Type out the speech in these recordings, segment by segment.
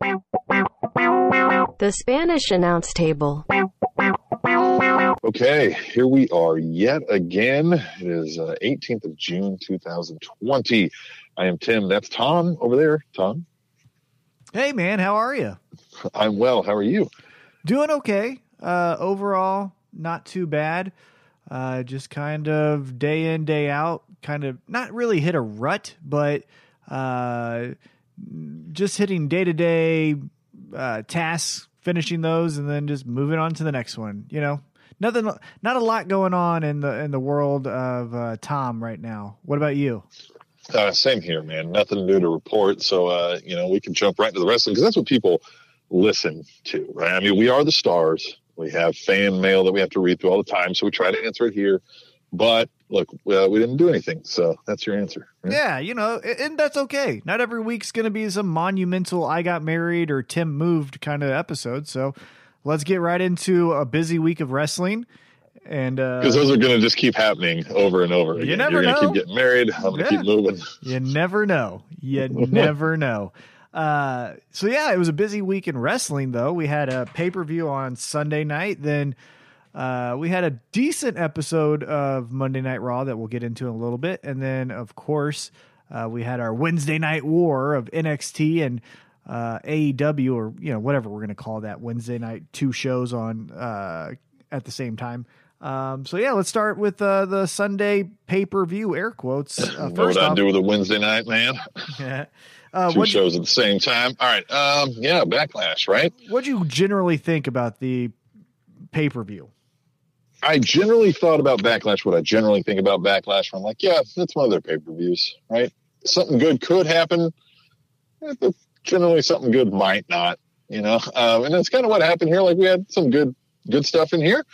The Spanish announce table. Okay, here we are yet again. It is uh, 18th of June, 2020. I am Tim. That's Tom over there. Tom, Hey, man, how are you? I'm well. How are you? Doing okay. Uh, overall, not too bad. Uh, just kind of day in, day out, kind of not really hit a rut, but uh, just hitting day to day tasks, finishing those, and then just moving on to the next one. You know, nothing, not a lot going on in the in the world of uh, Tom right now. What about you? Uh, same here, man. Nothing new to report. So, uh, you know, we can jump right to the wrestling because that's what people listen to, right? I mean, we are the stars. We have fan mail that we have to read through all the time. So we try to answer it here. But look, uh, we didn't do anything. So that's your answer. right? Yeah, you know, and that's okay. Not every week's going to be some monumental I got married or Tim moved kind of episode. So let's get right into a busy week of wrestling. And because uh, those are going to just keep happening over and over again. never You're going to know. keep getting married. I'm going to Yeah. keep moving. you never know. You never know. Uh, so yeah, it was a busy week in wrestling though. We had a pay per view on Sunday night. Then uh, we had a decent episode of Monday Night Raw that we'll get into in a little bit, and then of course uh, we had our Wednesday Night War of NXT and uh, AEW, or you know whatever we're gonna call that Wednesday night two shows on uh, at the same time. Um, so yeah, let's start with uh, the Sunday pay per view air quotes. Uh, what would I off, do with a Wednesday night, man? uh, Two what'd you- shows at the same time. All right. Um, yeah, backlash, right? What do you generally think about the pay per view? I generally thought about backlash. What I generally think about backlash, I'm like, yeah, that's one of their pay per views, right? Something good could happen. Eh, but Generally, something good might not, you know. Um, and that's kind of what happened here. Like we had some good, good stuff in here,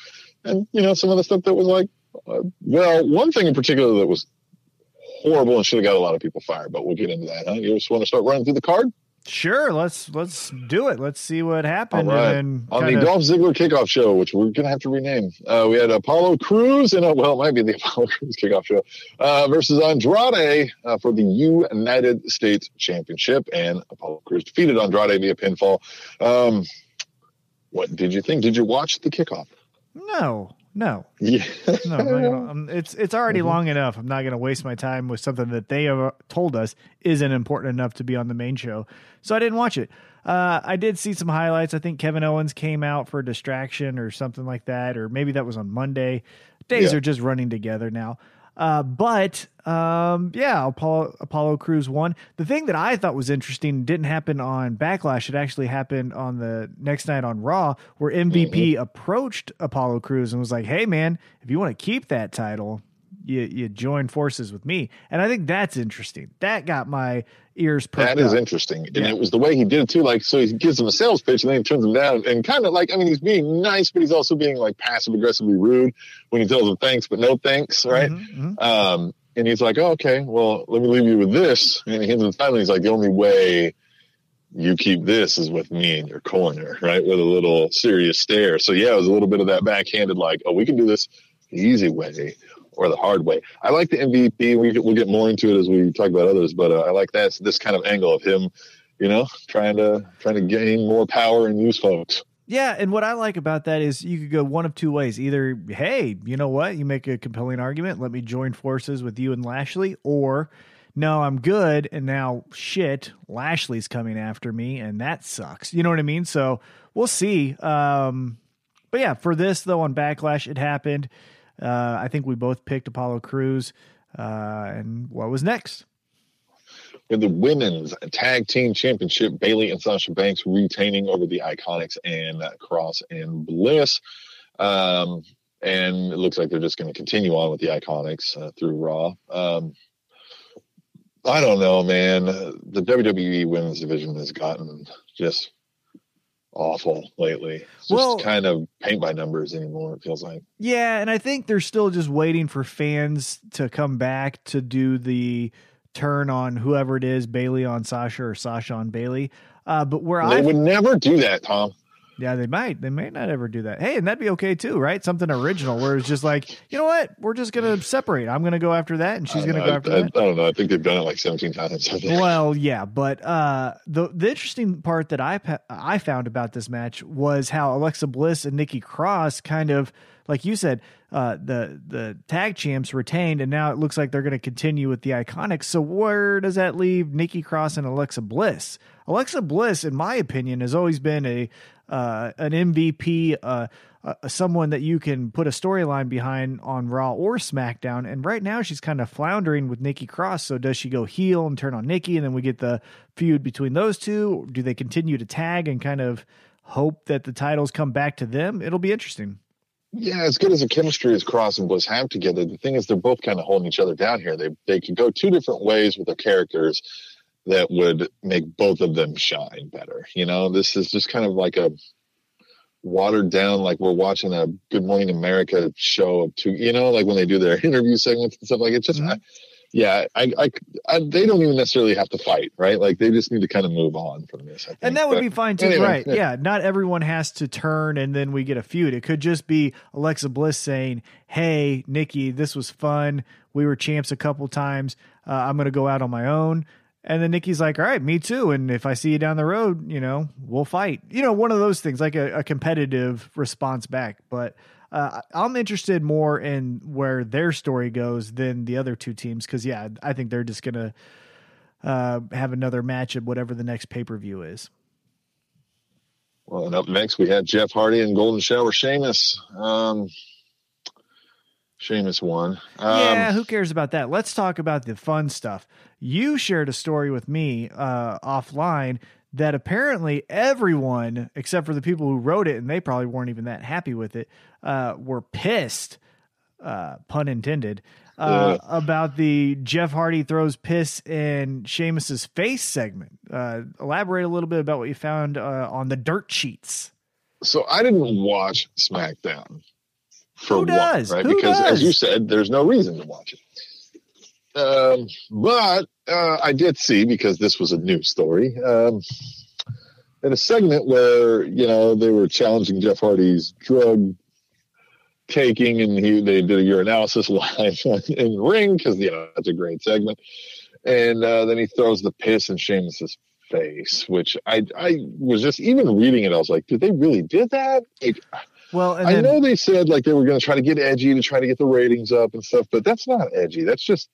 and you know, some of the stuff that was like, uh, well, one thing in particular that was horrible and should have got a lot of people fired. But we'll get into that. Huh? You just want to start running through the card? Sure, let's let's do it. Let's see what happened. All right. And on the kinda- Dolph Ziggler kickoff show, which we're gonna have to rename. Uh, we had Apollo Crews and well, it might be the Apollo Crews kickoff show uh, versus Andrade uh, for the United States Championship, and Apollo Crews defeated Andrade via pinfall. Um, what did you think? Did you watch the kickoff? no, no, Yeah, no. Gonna, um, it's it's already Mhm. long enough. I'm not going to waste my time with something that they have told us isn't important enough to be on the main show. So I didn't watch it. Uh, I did see some highlights. I think Kevin Owens came out for a distraction or something like that, or maybe that was on Monday. Days Yeah. are just running together now. Uh, but um, yeah, Apollo Apollo Crews won. The thing that I thought was interesting didn't happen on Backlash. It actually happened on the next night on Raw, where MVP approached Apollo Crews and was like, "Hey, man, if you want to keep that title, you you join forces with me." And I think that's interesting. That got my ears perked that is interesting, and Yeah. it was the way he did it too. Like, so he gives him a sales pitch, and then he turns him down, and kind of like, I mean, he's being nice, but he's also being like passive aggressively rude when he tells him thanks, but no thanks, right? Mhm, mhm. Um, and he's like, oh, okay, well, let me leave you with this. And he hands him and He's like, the only way you keep this is with me in your corner, right? With a little serious stare. So yeah, it was a little bit of that backhanded, like, oh, we can do this the easy way or the hard way. I like the MVP. We, we'll get more into it as we talk about others, but uh, I like that this kind of angle of him, you know, trying to trying to gain more power and use folks. Yeah, and what I like about that is you could go one of two ways. Either, hey, you know what? You make a compelling argument, let me join forces with you and Lashley, or no, I'm good and now shit, Lashley's coming after me and that sucks. You know what I mean? So, we'll see. Um but yeah, for this though on Backlash it happened. Uh I think we both picked Apollo Crews. Uh and what was next? with the women's tag team championship, Bayley and Sasha Banks retaining over the Iconics and Cross and Bliss. Um, and it looks like they're just going to continue on with the Iconics uh, through Raw. Um, I don't know, man. The WWE women's division has gotten just awful lately. It's just Well- kind of paint by numbers anymore, it feels like. Yeah, and I think they're still just waiting for fans to come back to do the turn on whoever it is, Bayley on Sasha or Sasha on Bayley. Uh, but where They I would never do that, Tom. Yeah, they might. They may not ever do that. Hey, and that'd be okay too, right? Something original where it's just like, you know what? We're just gonna separate. I'm gonna go after that, and she's gonna go after I, that. I don't know. I think they've done it like 17 times. Well, yeah, but uh, the the interesting part that I I found about this match was how Alexa Bliss and Nikki Cross kind of, like you said, uh, the the tag champs retained, and now it looks like they're going to continue with the Iconics. So where does that leave Nikki Cross and Alexa Bliss? Alexa Bliss, in my opinion, has always been a uh, an MVP, uh, uh, someone that you can put a storyline behind on Raw or SmackDown. And right now, she's kind of floundering with Nikki Cross. So does she go heel and turn on Nikki, and then we get the feud between those two? Do they continue to tag and kind of hope that the titles come back to them? It'll be interesting. Yeah, as good as the chemistry as Cross and Bliss have together, the thing is they're both kind of holding each other down here. They they could go two different ways with their characters that would make both of them shine better. You know, this is just kind of like a watered down, like we're watching a Good Morning America show of two. You know, like when they do their interview segments and stuff like it. Just, Mhm. I, yeah, I, I, I, they don't even necessarily have to fight, right? Like they just need to kind of move on from this. I think. And that would But be fine too, anyway, right? yeah. Yeah. not everyone has to turn and then we get a feud. It could just be Alexa Bliss saying, "Hey, Nikki, this was fun. We were champs a couple times. Uh, I'm going to go out on my own." And then Nikki's like, "All right, me too. And if I see you down the road, you know, we'll fight." You know, one of those things, like a, a competitive response back. But uh, I'm interested more in where their story goes than the other two teams because, yeah, I think they're just gonna uh, have another match at whatever the next pay per view is. Well, and up next we had Jeff Hardy and Golden Shower Sheamus. Um, Sheamus won. Um, yeah, who cares about that? Let's talk about the fun stuff. You shared a story with me uh, offline that apparently everyone, except for the people who wrote it, and they probably weren't even that happy with it, uh, were pissed, uh, pun intended, uh, about the Jeff Hardy throws piss in Sheamus's face segment. Uh, elaborate a little bit about what you found uh, on the dirt sheets. So I didn't watch SmackDown for Who does? right? Who because does? as you said, there's no reason to watch it. Um, but uh, I did see because this was a news story. Um, in a segment where you know they were challenging Jeff Hardy's drug taking, and he they did a urinalysis live in the ring because you know that's a great segment. And uh, then he throws the piss in Sheamus's face, which I I was just even reading it. I was like, did they really did that? Like, Well, and I then, know they said like they were going to try to get edgy to try to get the ratings up and stuff, but that's not edgy. That's just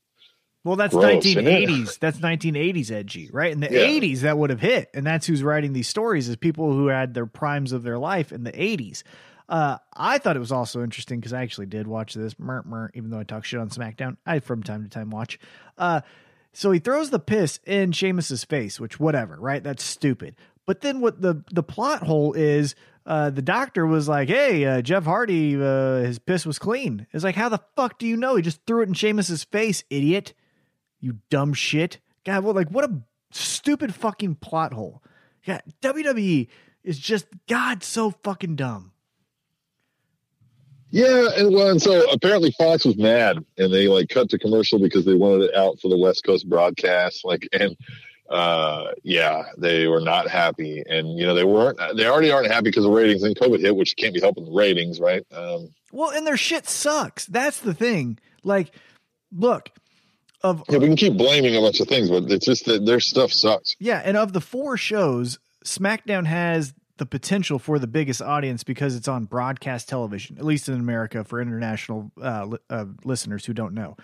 Well, that's it? 1980s. That's 1980s edgy, right? In the Yeah. 80s, that would have hit, and that's who's writing these stories is people who had their primes of their life in the 80s. Uh, I thought it was also interesting because I actually did watch this, mer, mer, even though I talk shit on SmackDown. I from time to time watch. Uh, so he throws the piss in Sheamus's face, which whatever, right? That's stupid. But then what the the plot hole is? Uh, the doctor was like, "Hey, uh, Jeff Hardy, uh, his piss was clean." It's like, how the fuck do you know? He just threw it in Sheamus's face, idiot you dumb shit. God, what like what a stupid fucking plot hole. Yeah, WWE is just God so fucking dumb. yeah. And well, and so apparently Fox was mad, and they like cut to commercial because they wanted it out for the West Coast broadcast. Like, and uh, yeah, they were not happy, and you know they weren't. They already aren't happy because the ratings. And COVID hit, which can't be helping the ratings, right? Um, Well, and their shit sucks. That's the thing. Like, look, of yeah, we can keep blaming a bunch of things, but it's just that their stuff sucks. yeah, and of the four shows, SmackDown has the potential for the biggest audience because it's on broadcast television, at least in America for international uh, uh, listeners who don't know.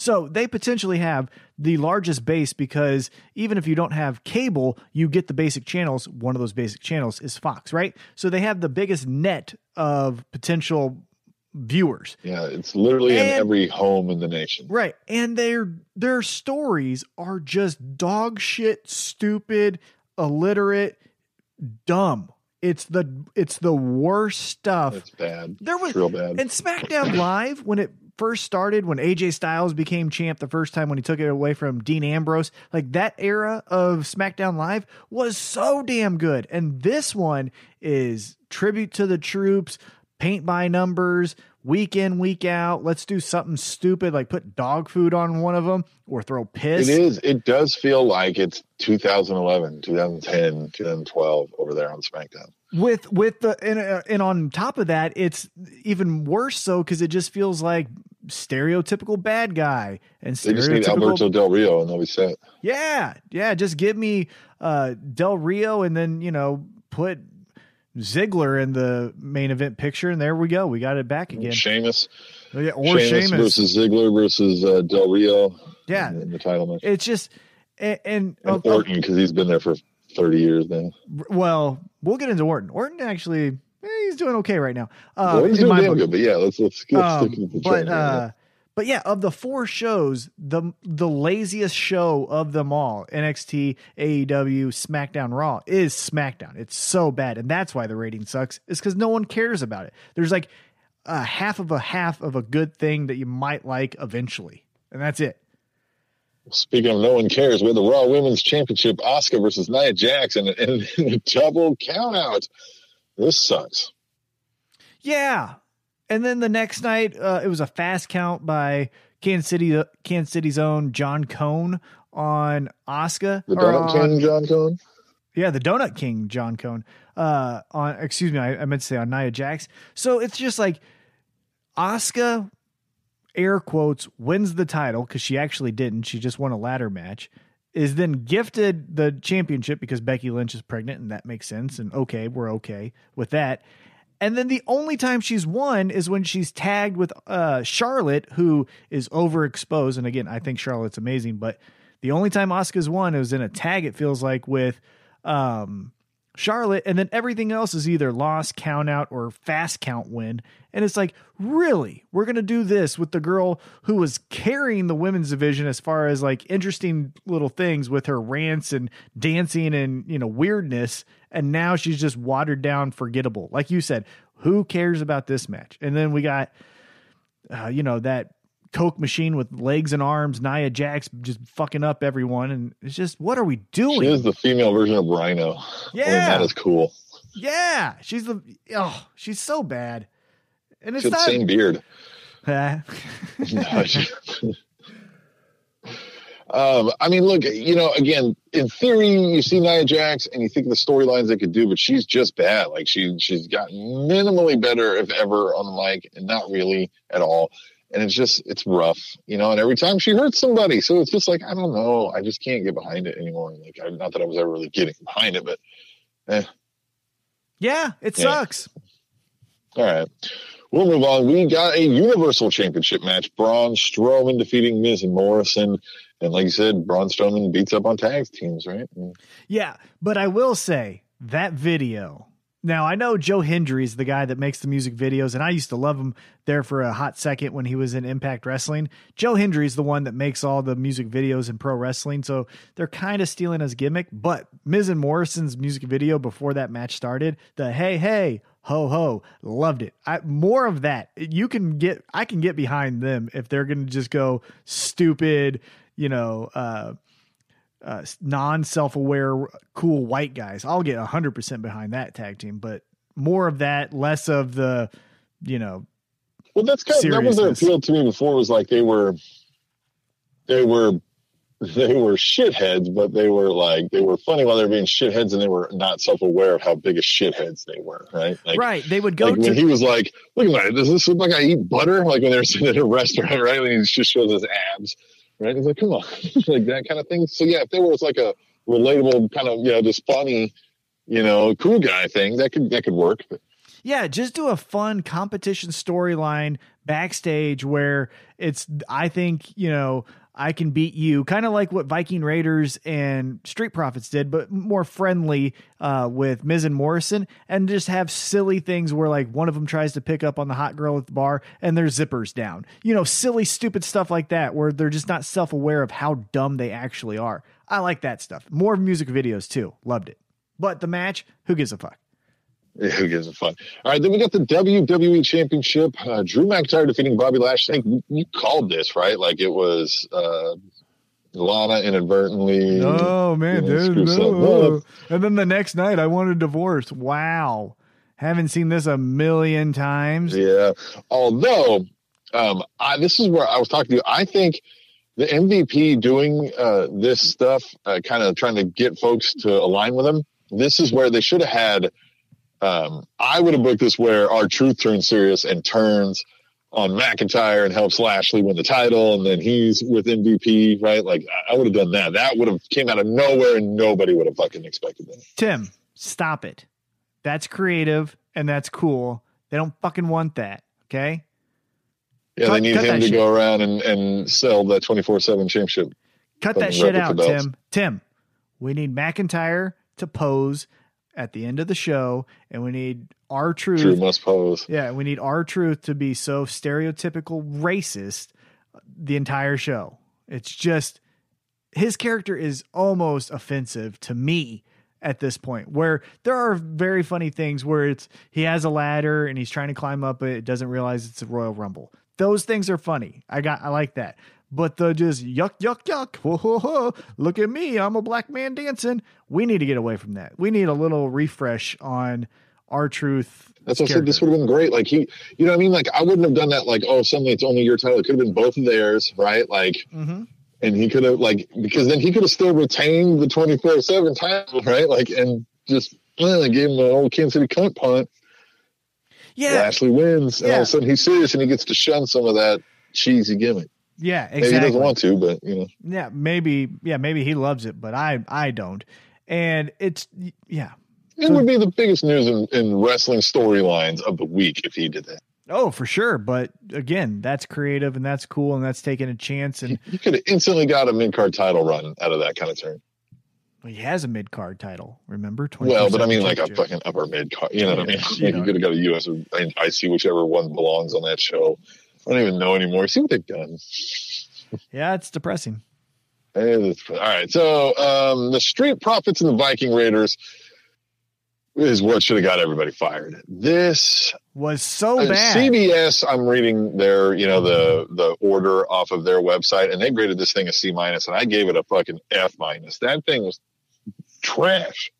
So they potentially have the largest base because even if you don't have cable, you get the basic channels. One of those basic channels is Fox, right? So they have the biggest net of potential viewers. Yeah, it's literally in every home in the nation. Right. And their their stories are just dog shit, stupid, illiterate, dumb. It's the it's the worst stuff. It's bad. There was It's real bad. and SmackDown Live when it first started, when AJ Styles became champ the first time when he took it away from Dean Ambrose, like that era of SmackDown Live was so damn good. And this one is tribute to the troops, paint by numbers, week in, week out. Let's do something stupid like put dog food on one of them or throw piss. It is. It does feel like it's 2011, 2010, 2012 over there on SmackDown. With with the and, uh, and on top of that, it's even worse so because it just feels like stereotypical bad guy and They just need Alberto stereotypical. Del Rio and they'll be set. Yeah, yeah. Just give me uh, Del Rio and then you know put Ziggler in the main event picture, and there we go. We got it back again. Sheamus, Yeah, or Sheamus Sheamus. versus Ziggler versus uh, Del Rio. Yeah. in, in the title match. It's just and, and, And oh, oh, Orton because he's been there for 30 years now. well, we'll get into Orton. Orton actually, eh, he's doing okay right now. Uh, well, he's doing my damn book. good, but yeah, let's let's, let's Um, stick with the but uh, but yeah, of the four shows, the the laziest show of them all, NXT, AEW, SmackDown, Raw, is SmackDown. It's so bad, and that's why the rating sucks. Is because no one cares about it. There's like a half of a half of a good thing that you might like eventually, and that's it. Speaking of no one cares, we had the Raw Women's Championship, Asuka versus Nia Jax, and, and a double countout. This sucks. Yeah. And then the next night, uh, it was a fast count by Kansas City, Kansas City's own John Cone on Asuka. The Donut King, John Cone. Yeah, the Donut King, John Cone. Uh, on excuse me, I, I meant to say on Nia Jax. So it's just like Asuka, air quotes, wins the title because she actually didn't. She just won a ladder match. Is then gifted the championship because Becky Lynch is pregnant, and that makes sense. And okay, we're okay with that. And then the only time she's won is when she's tagged with uh, Charlotte, who is overexposed. And again, I think Charlotte's amazing, but the only time Asuka's won, was in a tag, it feels like, with um, Charlotte. And then everything else is either loss, count out, or fast count win. And it's like, really? We're going to do this with the girl who was carrying the women's division as far as like interesting little things with her rants and dancing and, you know, weirdness. And now she's just watered down, forgettable. Like you said, who cares about this match? And then we got, uh, you know, that Coke machine with legs and arms, Nia Jax just fucking up everyone. And it's just, what are we doing? She is the female version of Rhyno. Yeah. That is cool. Yeah, she's the oh, she's so bad, and it's She the not. same beard. No, she- um, I mean, look, you know, again, in theory, you see Nia Jax and you think of the storylines they could do, but she's just bad. Like she, she's gotten minimally better, if ever, on the mic, and not really at all. And it's just, it's rough, you know. And every time she hurts somebody, so it's just like I don't know. I just can't get behind it anymore. Like, I, not that I was ever really getting behind it, but eh. yeah, it Yeah. sucks. All right. We'll move on. We got a Universal Championship match. Braun Strowman defeating Miz and Morrison. And like you said, Braun Strowman beats up on tag teams, right? And Yeah, but I will say that video. Now I know Joe Hendry is the guy that makes the music videos, and I used to love him there for a hot second when he was in Impact Wrestling. Joe Hendry is the one that makes all the music videos in pro wrestling, so they're kind of stealing his gimmick. But Miz and Morrison's music video before that match started, the hey hey ho ho, loved it. I, more of that. You can get, I can get behind them if they're going to just go stupid, you know. uh uh, non self aware, cool white guys. I'll get 100% behind that tag team, but more of that, less of the, you know, well, that's kind of, that was their appeal to me before was like they were, they were, they were shitheads, but they were like, they were funny while they were being shitheads and they were not self aware of how big of shitheads they were, right? Like, right. They would go like to, when he was like, "Look at that! Does this look like I eat butter?" Like when they were sitting at a restaurant, right? And he just shows his abs, right? He's like, "Come on," like that kind of thing. So yeah, if there was like a relatable kind of you know just funny, you know, cool guy thing, that could that could work. Yeah, just do a fun competition storyline backstage where it's, I think, you know, I can beat you, kind of like what Viking Raiders and Street Profits did, but more friendly uh, with Miz and Morrison, and just have silly things where like one of them tries to pick up on the hot girl at the bar and their zippers down. You know, silly, stupid stuff like that, where they're just not self aware of how dumb they actually are. I like that stuff. More music videos too. Loved it. But the match, who gives a fuck? who gives a fuck? All right, then we got the WWE Championship. Uh, Drew McIntyre defeating Bobby Lashley. I think you called this right, like it was uh, Lana inadvertently. Oh man, you know, dude, no. And then the next night, I want a divorce. Wow. Haven't seen this a million times. Yeah. Although, um, I, this is where I was talking to you. I think the MVP doing uh, this stuff, uh, kind of trying to get folks to align with him. This is where they should have had. Um, I would have booked this where R-Truth turns serious and turns on McIntyre and helps Lashley win the title, and then he's with MVP, right? Like I would have done that. That would have came out of nowhere, and nobody would have fucking expected that. Tim, stop it. That's creative and that's cool. They don't fucking want that. Okay. Yeah, Cut- they need him to shit. go around and, and sell that twenty four seven championship. Cut that shit out. Tim. Tim, we need McIntyre to pose at the end of the show, and we need our True truth. must pose. Yeah, we need R-Truth to be so stereotypical racist the entire show. It's just his character is almost offensive to me at this point where there are very funny things where it's he has a ladder and he's trying to climb up it doesn't realize it's a royal rumble those things are funny i got i like that but the just yuck yuck yuck whoa, whoa, whoa, look at me i'm a black man dancing we need to get away from that we need a little refresh on R-Truth That's what I said. This would have been great. Like he, you know what I mean? Like I wouldn't have done that. Like, oh, suddenly it's only your title. It could have been both of theirs, right? Like, mm-hmm. and he could have like because then he could have still retained the twenty four seven title, right? Like, and just uh, gave him an old Kansas City cunt punt. yeah Lashley wins, and all of a sudden he's serious, and he gets to shun some of that cheesy gimmick. Yeah Maybe he doesn't want to, but you know, yeah maybe yeah maybe he loves it but i i don't and it's yeah it would be the biggest news in, in wrestling storylines of the week if he did that. Oh, for sure. But again, that's creative and that's cool and that's taking a chance. And He could have instantly got a mid card title run out of that kind of turn. he has a mid card title. Remember? Well, but I mean, like a fucking upper mid card. You know what I mean? You know. you could have got a US or IC, whichever one belongs on that show. I don't even know anymore. See what they've done. Yeah, it's depressing. Hey, that's- All right. So um, the Street Profits and the Viking Raiders is what should have got everybody fired. This Was so uh, bad. CBS. I'm reading their, you know, the the order off of their website, and they graded this thing a C minus, and I gave it a fucking F minus. That thing was trash.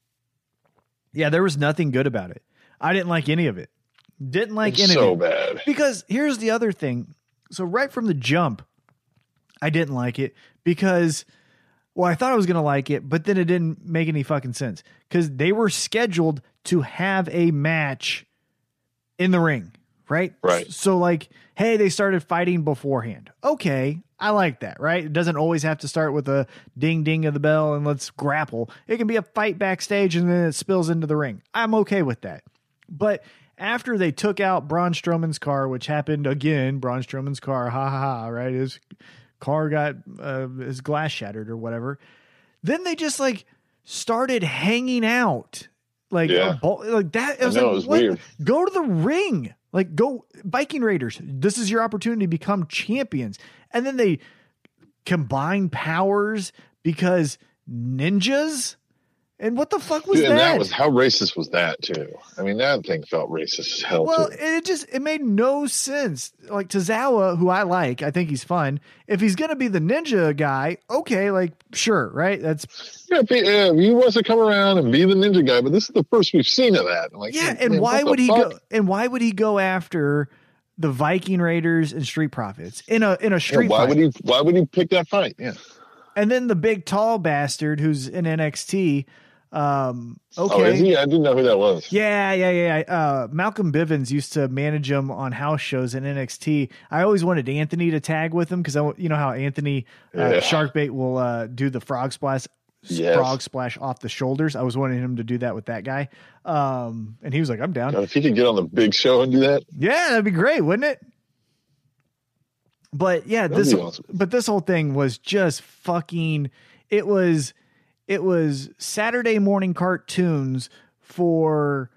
yeah, there was nothing good about it. I didn't like any of it. Didn't like any so bad. Because here's the other thing. So right from the jump, I didn't like it because well, I thought I was gonna like it, but then it didn't make any fucking sense. Because they were scheduled to have a match in the ring, right? Right. So like, hey, they started fighting beforehand. Okay, I like that, right? It doesn't always have to start with a ding ding of the bell and let's grapple. It can be a fight backstage and then it spills into the ring. I'm okay with that. But after they took out Braun Strowman's car, which happened again, Braun Strowman's car, ha ha ha, right? His car got uh, his glass shattered or whatever. Then they just like started hanging out, like Yeah. ball, like that. I was know, like, it was what? weird. Go to the ring, like go Viking Raiders. This is your opportunity to become champions, and then they combine powers because ninjas. And what the fuck was Dude, and that? that was how racist was that too? I mean, that thing felt racist as hell Well, too. it just it made no sense. Like Tozawa, who I like, I think he's fun. If he's gonna be the ninja guy, okay, like sure, right? That's Yeah, be, yeah, he wants to come around and be the ninja guy, but this is the first we've seen of that. I'm like, yeah. man, And why would he fuck? go? And why would he go after the Viking Raiders and Street Profits in a in a Yeah, street why fight? would he? Why would he pick that fight? Yeah. and then the big tall bastard who's in NXT. Um, okay, Oh, is he? I didn't know who that was. Yeah, yeah, yeah. yeah. Uh, Malcolm Bivens used to manage him on house shows in NXT. I always wanted Anthony to tag with him because I, you know how Anthony uh, Yeah. Sharkbait will uh, do the frog splash, Yes. frog splash off the shoulders. I was wanting him to do that with that guy, um, and he was like, "I'm down." God, if he could get on the big show and do that, Yeah, that'd be great, wouldn't it? But yeah, That'd this awesome. but this whole thing was just fucking it was it was Saturday morning cartoons for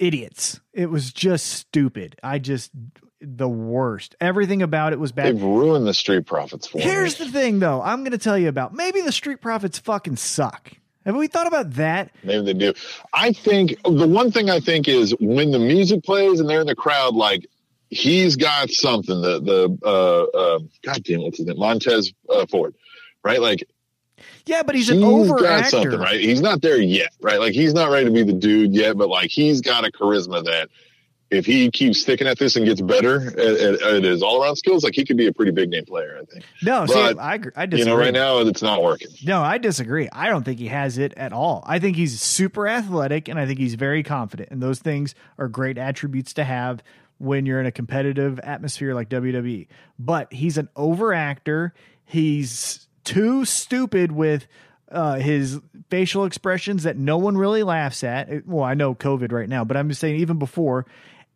idiots. It was just stupid. I just the worst. Everything about it was bad. they've ruined the Street Profits for Here's me. the thing though, I'm going to tell you about. Maybe the Street Profits fucking suck. Have we thought about that? Maybe they do. I think the one thing I think is when the music plays and they're in the crowd, like he's got something. The the uh, uh, God damn, what's his name? Montez uh, Ford, right? Like Yeah, but he's an he's over got actor. something, right? He's not there yet, right? Like he's not ready to be the dude yet, but like he's got a charisma that if he keeps sticking at this and gets better at, at, at his all around skills, like he could be a pretty big name player. I think. No, see, I I disagree. You know, right now it's not working. No, I disagree. I don't think he has it at all. I think he's super athletic and I think he's very confident. And those things are great attributes to have when you're in a competitive atmosphere like WWE. But he's an overactor. He's too stupid with uh, his facial expressions that no one really laughs at. Well, I know COVID right now, but I'm just saying even before.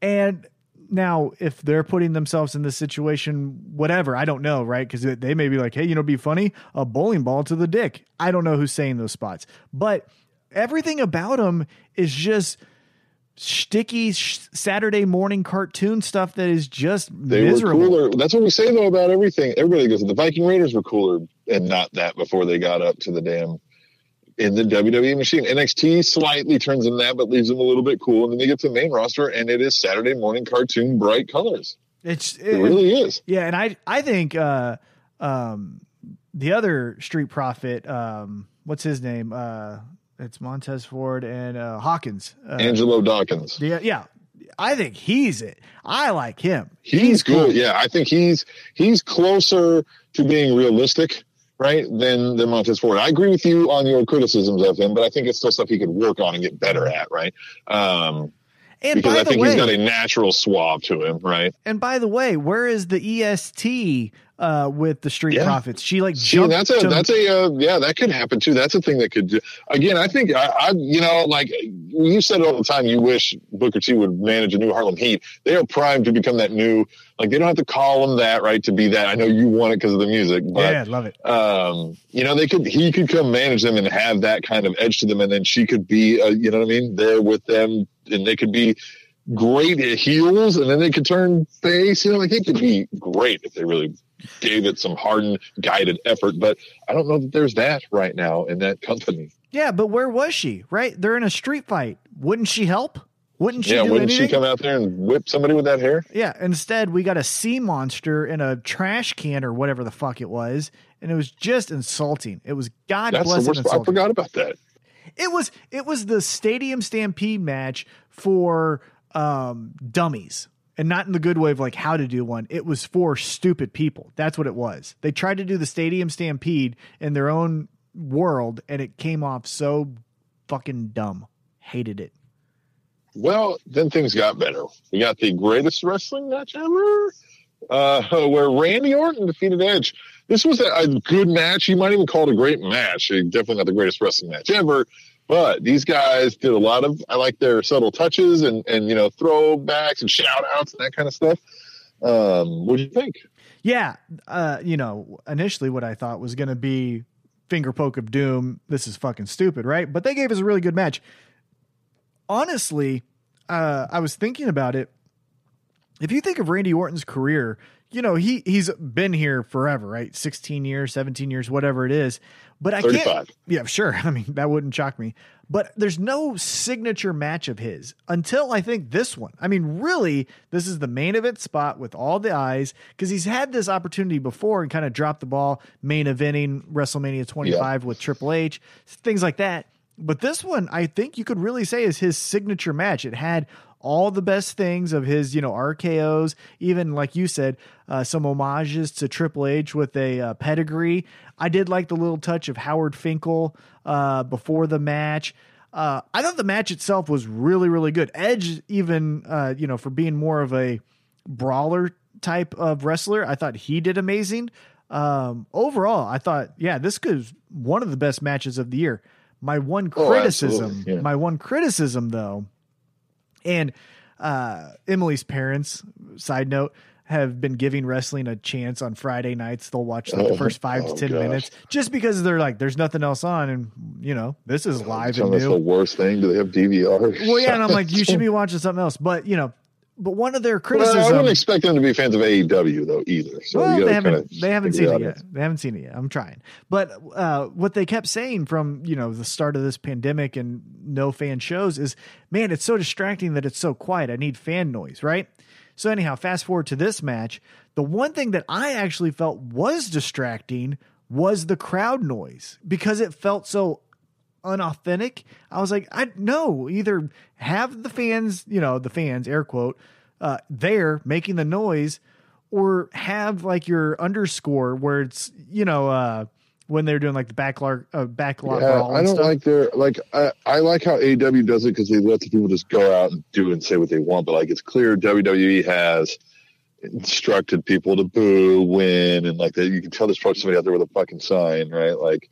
And now, if they're putting themselves in this situation, whatever, I don't know, right? Because they may be like, hey, you know, be funny, a bowling ball to the dick. I don't know who's saying those spots, but everything about him is just sticky sh- Saturday morning cartoon stuff that is just They miserable. were cooler. That's what we say though about everything. Everybody goes, the Viking Raiders were cooler and not that before they got up to the damn in the WWE machine. NXT slightly turns into that, but leaves them a little bit cool. And then they get to the main roster and it is Saturday morning cartoon bright colors. It's It really is. Yeah, and I I think uh um the other street Profit, um what's his name? Uh it's Montez Ford and uh Hawkins. Uh, Angelo Dawkins. yeah, yeah. I think he's it. I like him. He's, cool. good. Yeah, I think he's he's closer to being realistic, right, than than Montez Ford. I agree with you on your criticisms of him, but I think it's still stuff he could work on and get better at, right? Um, And because I think way, he's got a natural swab to him, right? and by the way, where is the EST uh with the street Yeah. profits? She like See, jumped that's a to- that's a uh, yeah, that could happen too. That's a thing that could do. Again, I think I, I you know like you said all the time. You wish Booker T would manage a new Harlem Heat. They are primed to become that new. Like they don't have to call them that, right? To be that. I know you want it because of the music, but yeah, love it. um, you know, they could he could come manage them and have that kind of edge to them, and then she could be, uh, you know what I mean, there with them, and they could be great at heels, and then they could turn face. You know, like it could be great if they really gave it some hardened, guided effort. But I don't know that there's that right now in that company. Yeah, but where was she? Right? They're in a street fight. Wouldn't she help? Wouldn't she yeah, wouldn't anything? she come out there and whip somebody with that hair? Yeah, instead we got a sea monster in a trash can or whatever the fuck it was, and it was just insulting. It was god That's the blessed worst. I forgot about that. It was it was the stadium stampede match for um dummies. And not in the good way of like how to do one. It was for stupid people. That's what it was. They tried to do the stadium stampede in their own world and it came off so fucking dumb. Hated it. Well, then things got better. We got the greatest wrestling match ever, uh, where Randy Orton defeated Edge. This was a, a good match. You might even call it a great match. It Definitely not the greatest wrestling match ever. But these guys did a lot of. I like their subtle touches and and you know throwbacks and shout outs and that kind of stuff. Um, what do you think? Yeah, uh, you know, initially what I thought was going to be finger poke of doom. This is fucking stupid, right? But they gave us a really good match. Honestly, uh, I was thinking about it. If you think of Randy Orton's career, you know he he's been here forever, right? Sixteen years, seventeen years, whatever it is. But I can't. Yeah, sure. I mean, that wouldn't shock me. But there's no signature match of his until I think this one. I mean, really, this is the main event spot with all the eyes because he's had this opportunity before and kind of dropped the ball, main eventing WrestleMania 25 with Triple H, things like that. But this one, I think you could really say is his signature match. It had all the best things of his, you know, RKO's, even like you said, uh, some homages to Triple H with a uh, pedigree. I did like the little touch of Howard Finkel uh, before the match. Uh, I thought the match itself was really, really good. Edge, even, uh, you know, for being more of a brawler type of wrestler, I thought he did amazing. Um, overall, I thought, yeah, this could one of the best matches of the year. My one criticism, absolutely, yeah. my one criticism though, and uh, Emily's parents, side note, have been giving wrestling a chance on Friday nights. They'll watch like the Oh, first five oh, to ten gosh. minutes just because they're like, there's nothing else on, and you know, this is live and That's the worst thing. Do they have DVR? Well, yeah, and I'm like, you should be watching something else, but you know, but one of their Well, I wouldn't expect them to be fans of AEW though either. So well, they haven't they haven't seen it yet. They haven't seen it yet. I'm trying. But uh, what they kept saying from you know the start of this pandemic and no fan shows is, man, it's so distracting that it's so quiet. I need fan noise, right? So anyhow, fast forward to this match. The one thing that I actually felt was distracting was the crowd noise because it felt so unauthentic. I was like, I no, either have the fans, you know, the fans, air quote, uh, there making the noise, or have like your underscore where it's, you know, uh, when they're doing like the backlog, uh, backlog. Yeah, I don't stuff. like their like. I, I like how AEW does it because they let the people just go out and do and say what they want. But like, it's clear WWE has instructed people to boo, win, and like that. You can tell there's probably somebody out there with a fucking sign, right? Like,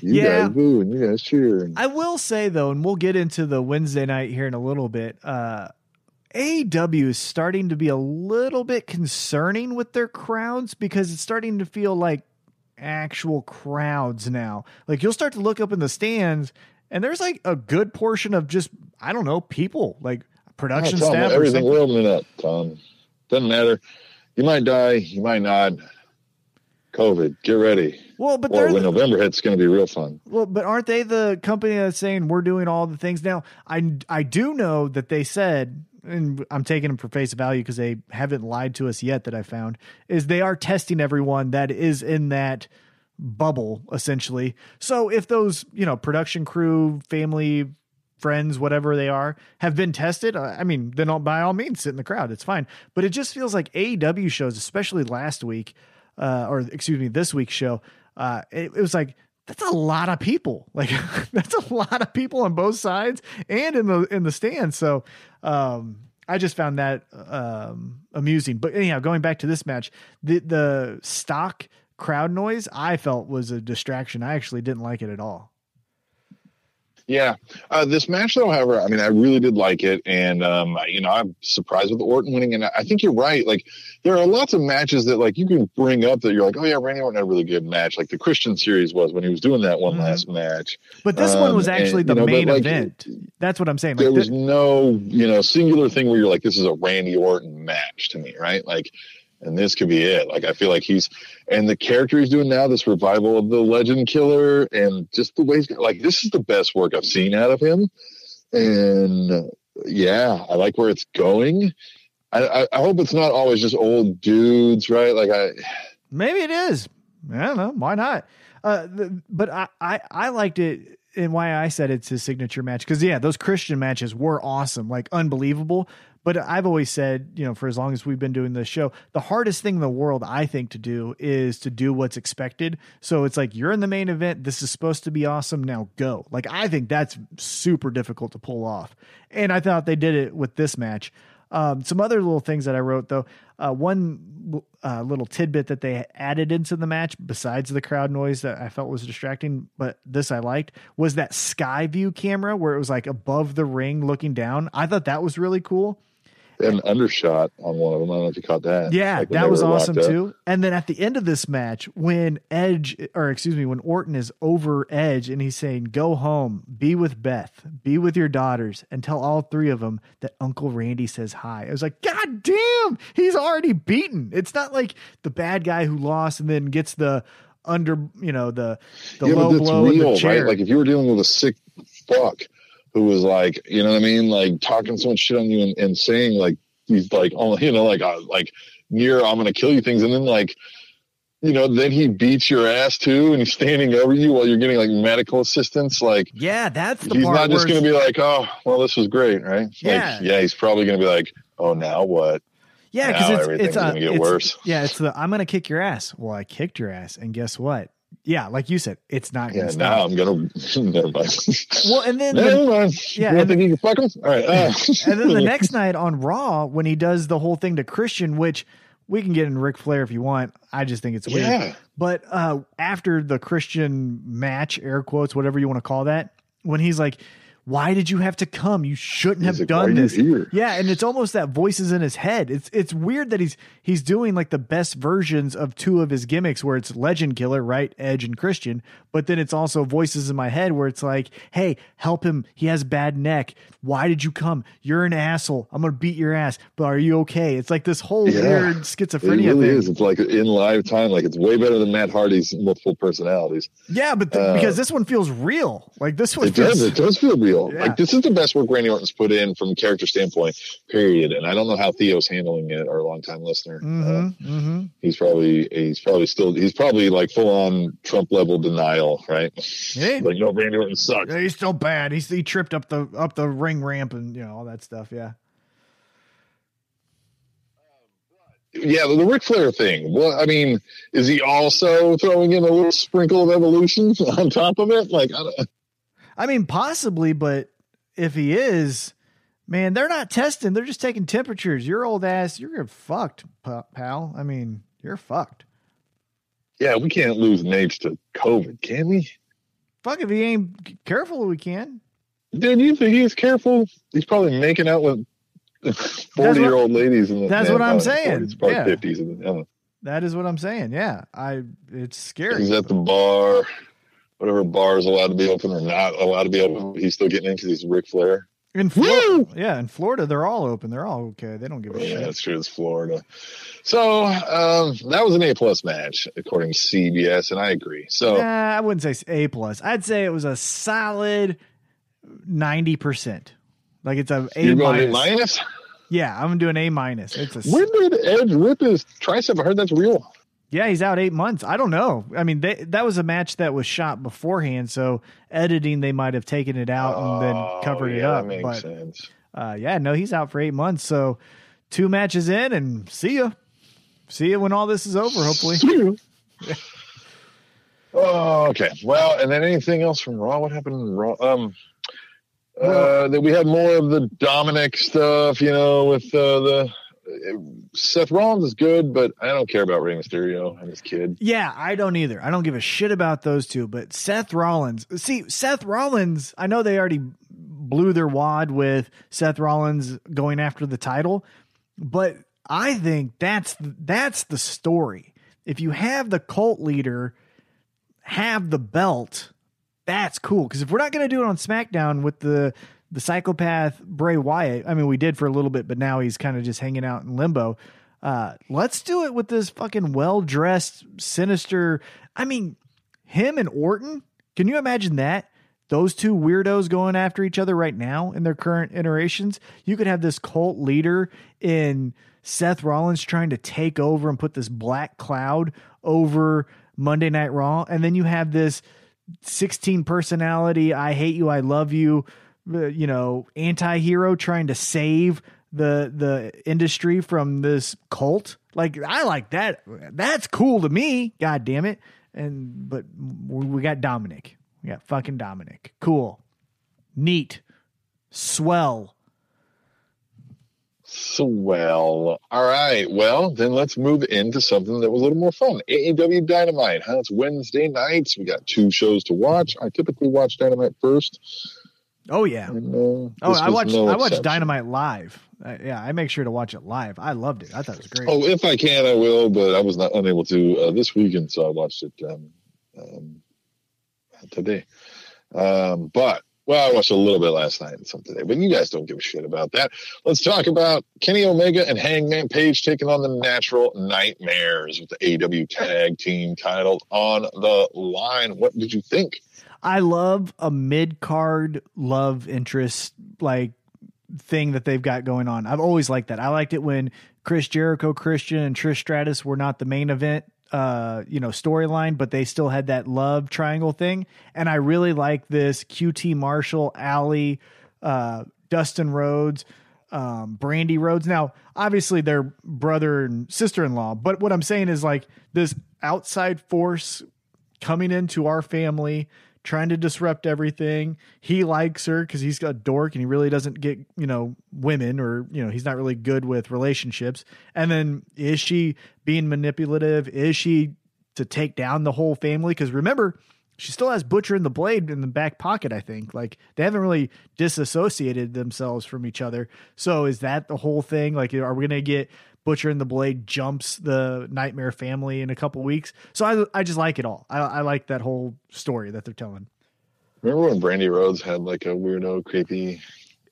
you Yeah. guys boo and you guys cheer. I will say though, and we'll get into the Wednesday night here in a little bit. Uh, AEW is starting to be a little bit concerning with their crowds because it's starting to feel like actual crowds now. Like you'll start to look up in the stands, and there's like a good portion of just I don't know people like production Tom, staff everything something. we're opening Tom. Doesn't matter. You might die. You might not. COVID. Get ready. Well, but they're when the- November hits, it's going to be real fun. Well, but aren't they the company that's saying we're doing all the things now? I I do know that they said, and I'm taking them for face value because they haven't lied to us yet. That I found is they are testing everyone that is in that bubble essentially. So if those you know production crew, family, friends, whatever they are, have been tested, I mean, then all, by all means sit in the crowd. It's fine. But it just feels like AEW shows, especially last week, uh, or excuse me, this week's show. Uh, it, it was like that's a lot of people. Like that's a lot of people on both sides and in the in the stands. So um, I just found that um, amusing. But anyhow, going back to this match, the the stock crowd noise I felt was a distraction. I actually didn't like it at all. Yeah, uh, this match though, however, I mean, I really did like it, and um, you know, I'm surprised with Orton winning, and I think you're right. Like, there are lots of matches that like you can bring up that you're like, oh yeah, Randy Orton had a really good match, like the Christian series was when he was doing that one Mhm. last match. But this one Um, was actually and, the you know, but, main like, event. That's what I'm saying. There Like was thi- no, you know, singular thing where you're like, this is a Randy Orton match to me, right? Like, and this could be it. Like, I feel like he's, and the character he's doing now, this revival of the Legend Killer, and just the way he's like, this is the best work I've seen out of him. And yeah, I like where it's going. I, I, I hope it's not always just old dudes, right? Like, I, Maybe it is. I don't know. Why not? Uh, the, but I, I, I liked it and why I said it's his signature match. Cause yeah, those Christian matches were awesome, like unbelievable. But I've always said, you know, for as long as we've been doing this show, the hardest thing in the world, I think, to do is to do what's expected. So it's like you're in the main event. This is supposed to be awesome. Now go. Like I think that's super difficult to pull off. And I thought they did it with this match. Um, some other little things that I wrote though. Uh, one uh, little tidbit that they added into the match, besides the crowd noise that I felt was distracting, but this I liked was that sky view camera where it was like above the ring looking down. I thought that was really cool. An undershot on one of them. I don't know if you caught that. Yeah, Like that was awesome too. And then at the end of this match, when Edge, or excuse me, when Orton is over Edge and he's saying, "Go home, be with Beth, be with your daughters, and tell all three of them that Uncle Randy says hi." I was like, "God damn, he's already beaten." It's not like the bad guy who lost and then gets the under, you know, the the yeah, low blow in real, the chair. right? Like if you were dealing with a sick fuck who was like, you know what I mean, like talking so much shit on you and, and saying like these like, oh, you know, like uh, like near I'm gonna kill you things, and then like. You know, then he beats your ass too, and he's standing over you while you're getting like medical assistance. Like yeah, that's the he's not just going to be like, "Oh, well, this was great," right? Yeah. Like, yeah, he's probably going to be like, "Oh, now what?" Yeah, because it's it's, uh, gonna get it's- worse. Yeah, it's the I'm gonna kick your ass. Well, I kicked your ass, and guess what? Yeah, like you said, it's not Yeah, gonna now stop. I'm gonna. Never mind. Well, and then the, Never mind. yeah, you and- think you can fuck him? All right. Uh. and then the next night on Raw, when he does the whole thing to Christian, which we can get in Ric Flair if you want. I just think it's weird. Yeah. But uh, after the Christian match, air quotes, whatever you want to call that, when he's like, "Why did you have to come? You shouldn't have like, done this." here?" Yeah, and it's almost that voices in his head. It's it's weird that he's he's doing like the best versions of two of his gimmicks, where it's Legend Killer, right, Edge and Christian, but then it's also voices in my head where it's like, "Hey, help him. He has bad neck. Why did you come? You're an asshole. I'm gonna beat your ass. But are you okay?" It's like this whole Yeah. weird It schizophrenia really thing. is. It's like in live time. Like it's way better than Matt Hardy's multiple personalities. Yeah, but th- Uh, because this one feels real. Like this one It feels does. It does feel real. Deal. Yeah. Like this is the best work Randy Orton's put in from a character standpoint. Period. And I don't know how Theo's handling it. Our longtime listener. Uh, Mm-hmm. Mm-hmm. he's probably he's probably still he's probably like full on Trump level denial, right? Yeah. like no, Randy Orton sucks. Yeah, he's still bad. He's he tripped up the up the ring ramp and you know all that stuff. Yeah. Yeah, the, the Ric Flair thing. Well, I mean, is he also throwing in a little sprinkle of evolution on top of it? Like, I don't, I mean, possibly, but if he is, man, they're not testing. They're just taking temperatures. Your old ass, you're fucked, pal. I mean, you're fucked. yeah, we can't lose Nate to COVID, can we? Fuck if he ain't careful, we can. Dude, you think he's careful? He's probably making out with forty-year-old ladies. In the, that's what I'm saying. 40s, probably Yeah. fifties. in the- yeah. That is what I'm saying. Yeah, I. It's scary. He's at the bar, whatever bar is allowed to be open or not allowed to be open. He's still getting in because he's Ric Flair. In Florida, yeah, in Florida, they're all open. They're all okay. They don't give a Yeah, shit. that's true. It's Florida. So um, that was an A plus match according to CBS, and I agree. So Nah, I wouldn't say A plus. I'd say it was a solid ninety percent. Like it's a A you're going A minus. minus. Yeah, I'm doing A minus. It's a. When did Edge rip his tricep? I heard that's real. Yeah. He's out eight months. I don't know. I mean, they, that was a match that was shot beforehand, so editing they might have taken it out and then Oh, covered it up. That makes But sense. uh, yeah, no, he's out for eight months. So two matches in, and see ya. See you when all this is over. Hopefully. oh, okay. Well, and then anything else from Raw? What happened in Raw? Um, uh, that we had more of the Dominic stuff, you know, with uh, the Seth Rollins is good, but I don't care about Rey Mysterio and his kid. Yeah, I don't either. I don't give a shit about those two. But Seth Rollins, see, Seth Rollins, I know they already blew their wad with Seth Rollins going after the title, but I think that's that's the story. If you have the cult leader have the belt, that's cool. Because if we're not going to do it on SmackDown with the the psychopath Bray Wyatt, I mean, we did for a little bit, but now he's kind of just hanging out in limbo. Uh, let's do it with this fucking well dressed, sinister. I mean, him and Orton. Can you imagine that? Those two weirdos going after each other right now in their current iterations. You could have this cult leader in Seth Rollins trying to take over and put this black cloud over Monday Night Raw. And then you have this 16 personality, I hate you, I love you, you know, anti hero trying to save the the industry from this cult. Like I like that. That's cool to me. God damn it. And but we got Dominic. We got fucking Dominic. Cool. Neat. Swell. Swell. All right. Well, then let's move into something that was a little more fun. AEW Dynamite. Huh? It's Wednesday nights. We got two shows to watch. I typically watch Dynamite first. Oh yeah. And, uh, Oh, I watched no I watched exception. Dynamite live. Uh, yeah, I make sure to watch it live. I loved it. I thought it was great. Oh, if I can, I will, but I was not unable to uh, this weekend, so I watched it um, um, today. Um, but well, I watched a little bit last night and some today, but you guys don't give a shit about that. Let's talk about Kenny Omega and Hangman Page taking on the Natural Nightmares with the AW Tag Team title on the line. What did you think? I love a mid card love interest like thing that they've got going on. I've always liked that. I liked it when Chris Jericho, Christian, and Trish Stratus were not the main event uh you know storyline but they still had that love triangle thing and i really like this qt marshall Allie uh dustin rhodes um brandi rhodes now obviously they're brother and sister-in-law but what i'm saying is like this outside force coming into our family, trying to disrupt everything. He likes her because he's a dork and he really doesn't get, you know, women or, you know, he's not really good with relationships. And then is she being manipulative? Is she to take down the whole family? Because remember, she still has Butcher and the Blade in the back pocket, I think. Like they haven't really disassociated themselves from each other. So is that the whole thing? Like, are we going to get Butcher and the Blade jumps the Nightmare family in a couple weeks? So I, I just like it all. I, I like that whole story that they're telling. Remember when Brandi Rhodes had like a weirdo, creepy?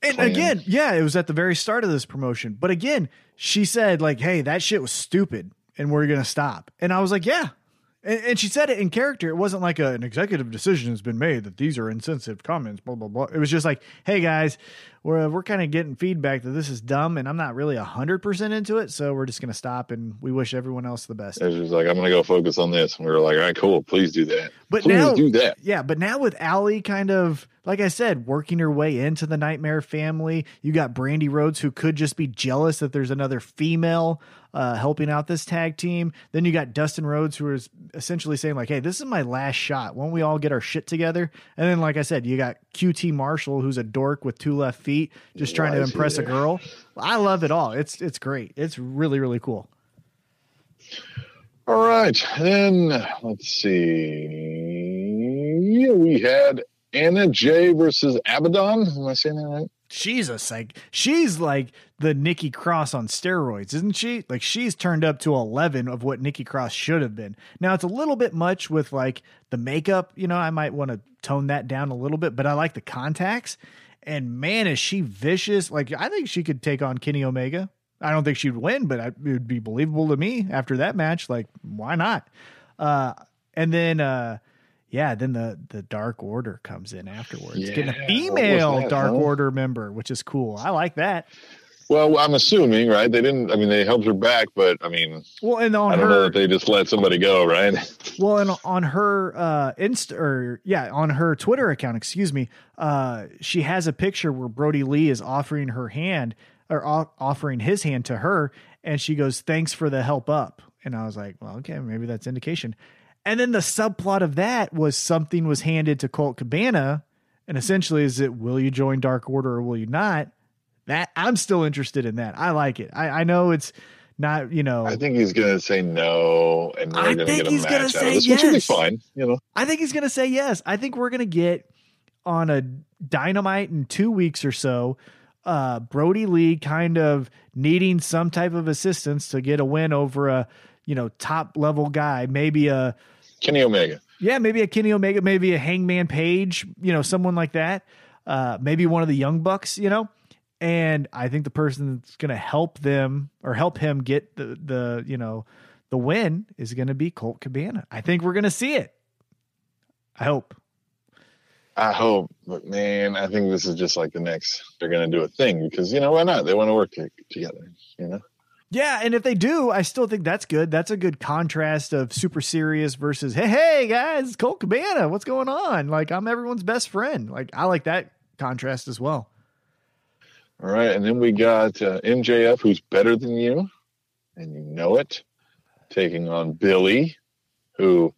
And plan? again, yeah, it was at the very start of this promotion. But again, she said like, "Hey, that shit was stupid, and we're gonna stop." And I was like, "Yeah, And, and she said it in character. It wasn't like a, an executive decision has been made that these are insensitive comments, blah, blah, blah. It was just like, hey guys, we're, we're kind of getting feedback that this is dumb and I'm not really 100% into it. So we're just going to stop and we wish everyone else the best. It's just like, I'm going to go focus on this. And we were like, all right, cool. Please do that. But Please now, do that. Yeah, but now with Allie kind of, like I said, working her way into the Nightmare family, you got Brandi Rhodes who could just be jealous that there's another female uh, helping out this tag team. Then you got Dustin Rhodes who is essentially saying like, "Hey, this is my last shot. Won't we all get our shit together?" And then, like I said, you got QT Marshall who's a dork with two left feet, just trying to impress a girl. I love it all. It's it's great. It's really really cool. All right. Then let's see. Yeah, we had Anna Jay versus Abaddon. Am I saying that right? She's a psych. She's like the Nikki Cross on steroids, isn't she? Like she's turned up to 11 of what Nikki Cross should have been. Now it's a little bit much with like the makeup, you know, I might want to tone that down a little bit, but I like the contacts. And man, is she vicious. Like I think she could take on Kenny Omega. I don't think she'd win, but it would be believable to me after that match. Like, why not? Uh, and then, uh, yeah, then the the Dark Order comes in afterwards, getting a female that, Dark huh? Order member, which is cool. I like that. Well, I'm assuming, right? They didn't. I mean, they helped her back, but I mean, Well, and on I don't know that they just let somebody go, right? well, and on her uh, Insta or yeah, on her Twitter account, excuse me, uh, she has a picture where Brodie Lee is offering her hand or o- offering his hand to her, and she goes, "Thanks for the help up." And I was like, "Well, okay, maybe that's indication." And then the subplot of that was something was handed to Colt Cabana, and essentially, is it will you join Dark Order or will you not? That I'm still interested in that. I like it. I, I know it's not, you know, I think he's going to say no, and we're I think get a he's gonna match out say of this, which would be yes. fine. You know, I think he's going to say yes. I think we're going to get on a dynamite in two weeks or so. Uh, Brodie Lee kind of needing some type of assistance to get a win over a, you know, top level guy, maybe a, Kenny Omega. yeah, maybe a Kenny Omega, maybe a Hangman Page, you know, someone like that. Uh, maybe one of the Young Bucks, you know. And I think the person that's going to help them or help him get the the you know the win is going to be Colt Cabana. I think we're going to see it. I hope. I hope, but man, I think this is just like the next. They're going to do a thing because you know why not? They want to work to- together. You know. Yeah, and if they do, I still think that's good. That's a good contrast of super serious versus hey, hey guys, Colt Cabana. What's going on? Like I'm everyone's best friend. Like I like that contrast as well. All right, and then we got uh, MJF, who's better than you, and you know it, taking on Billy, who,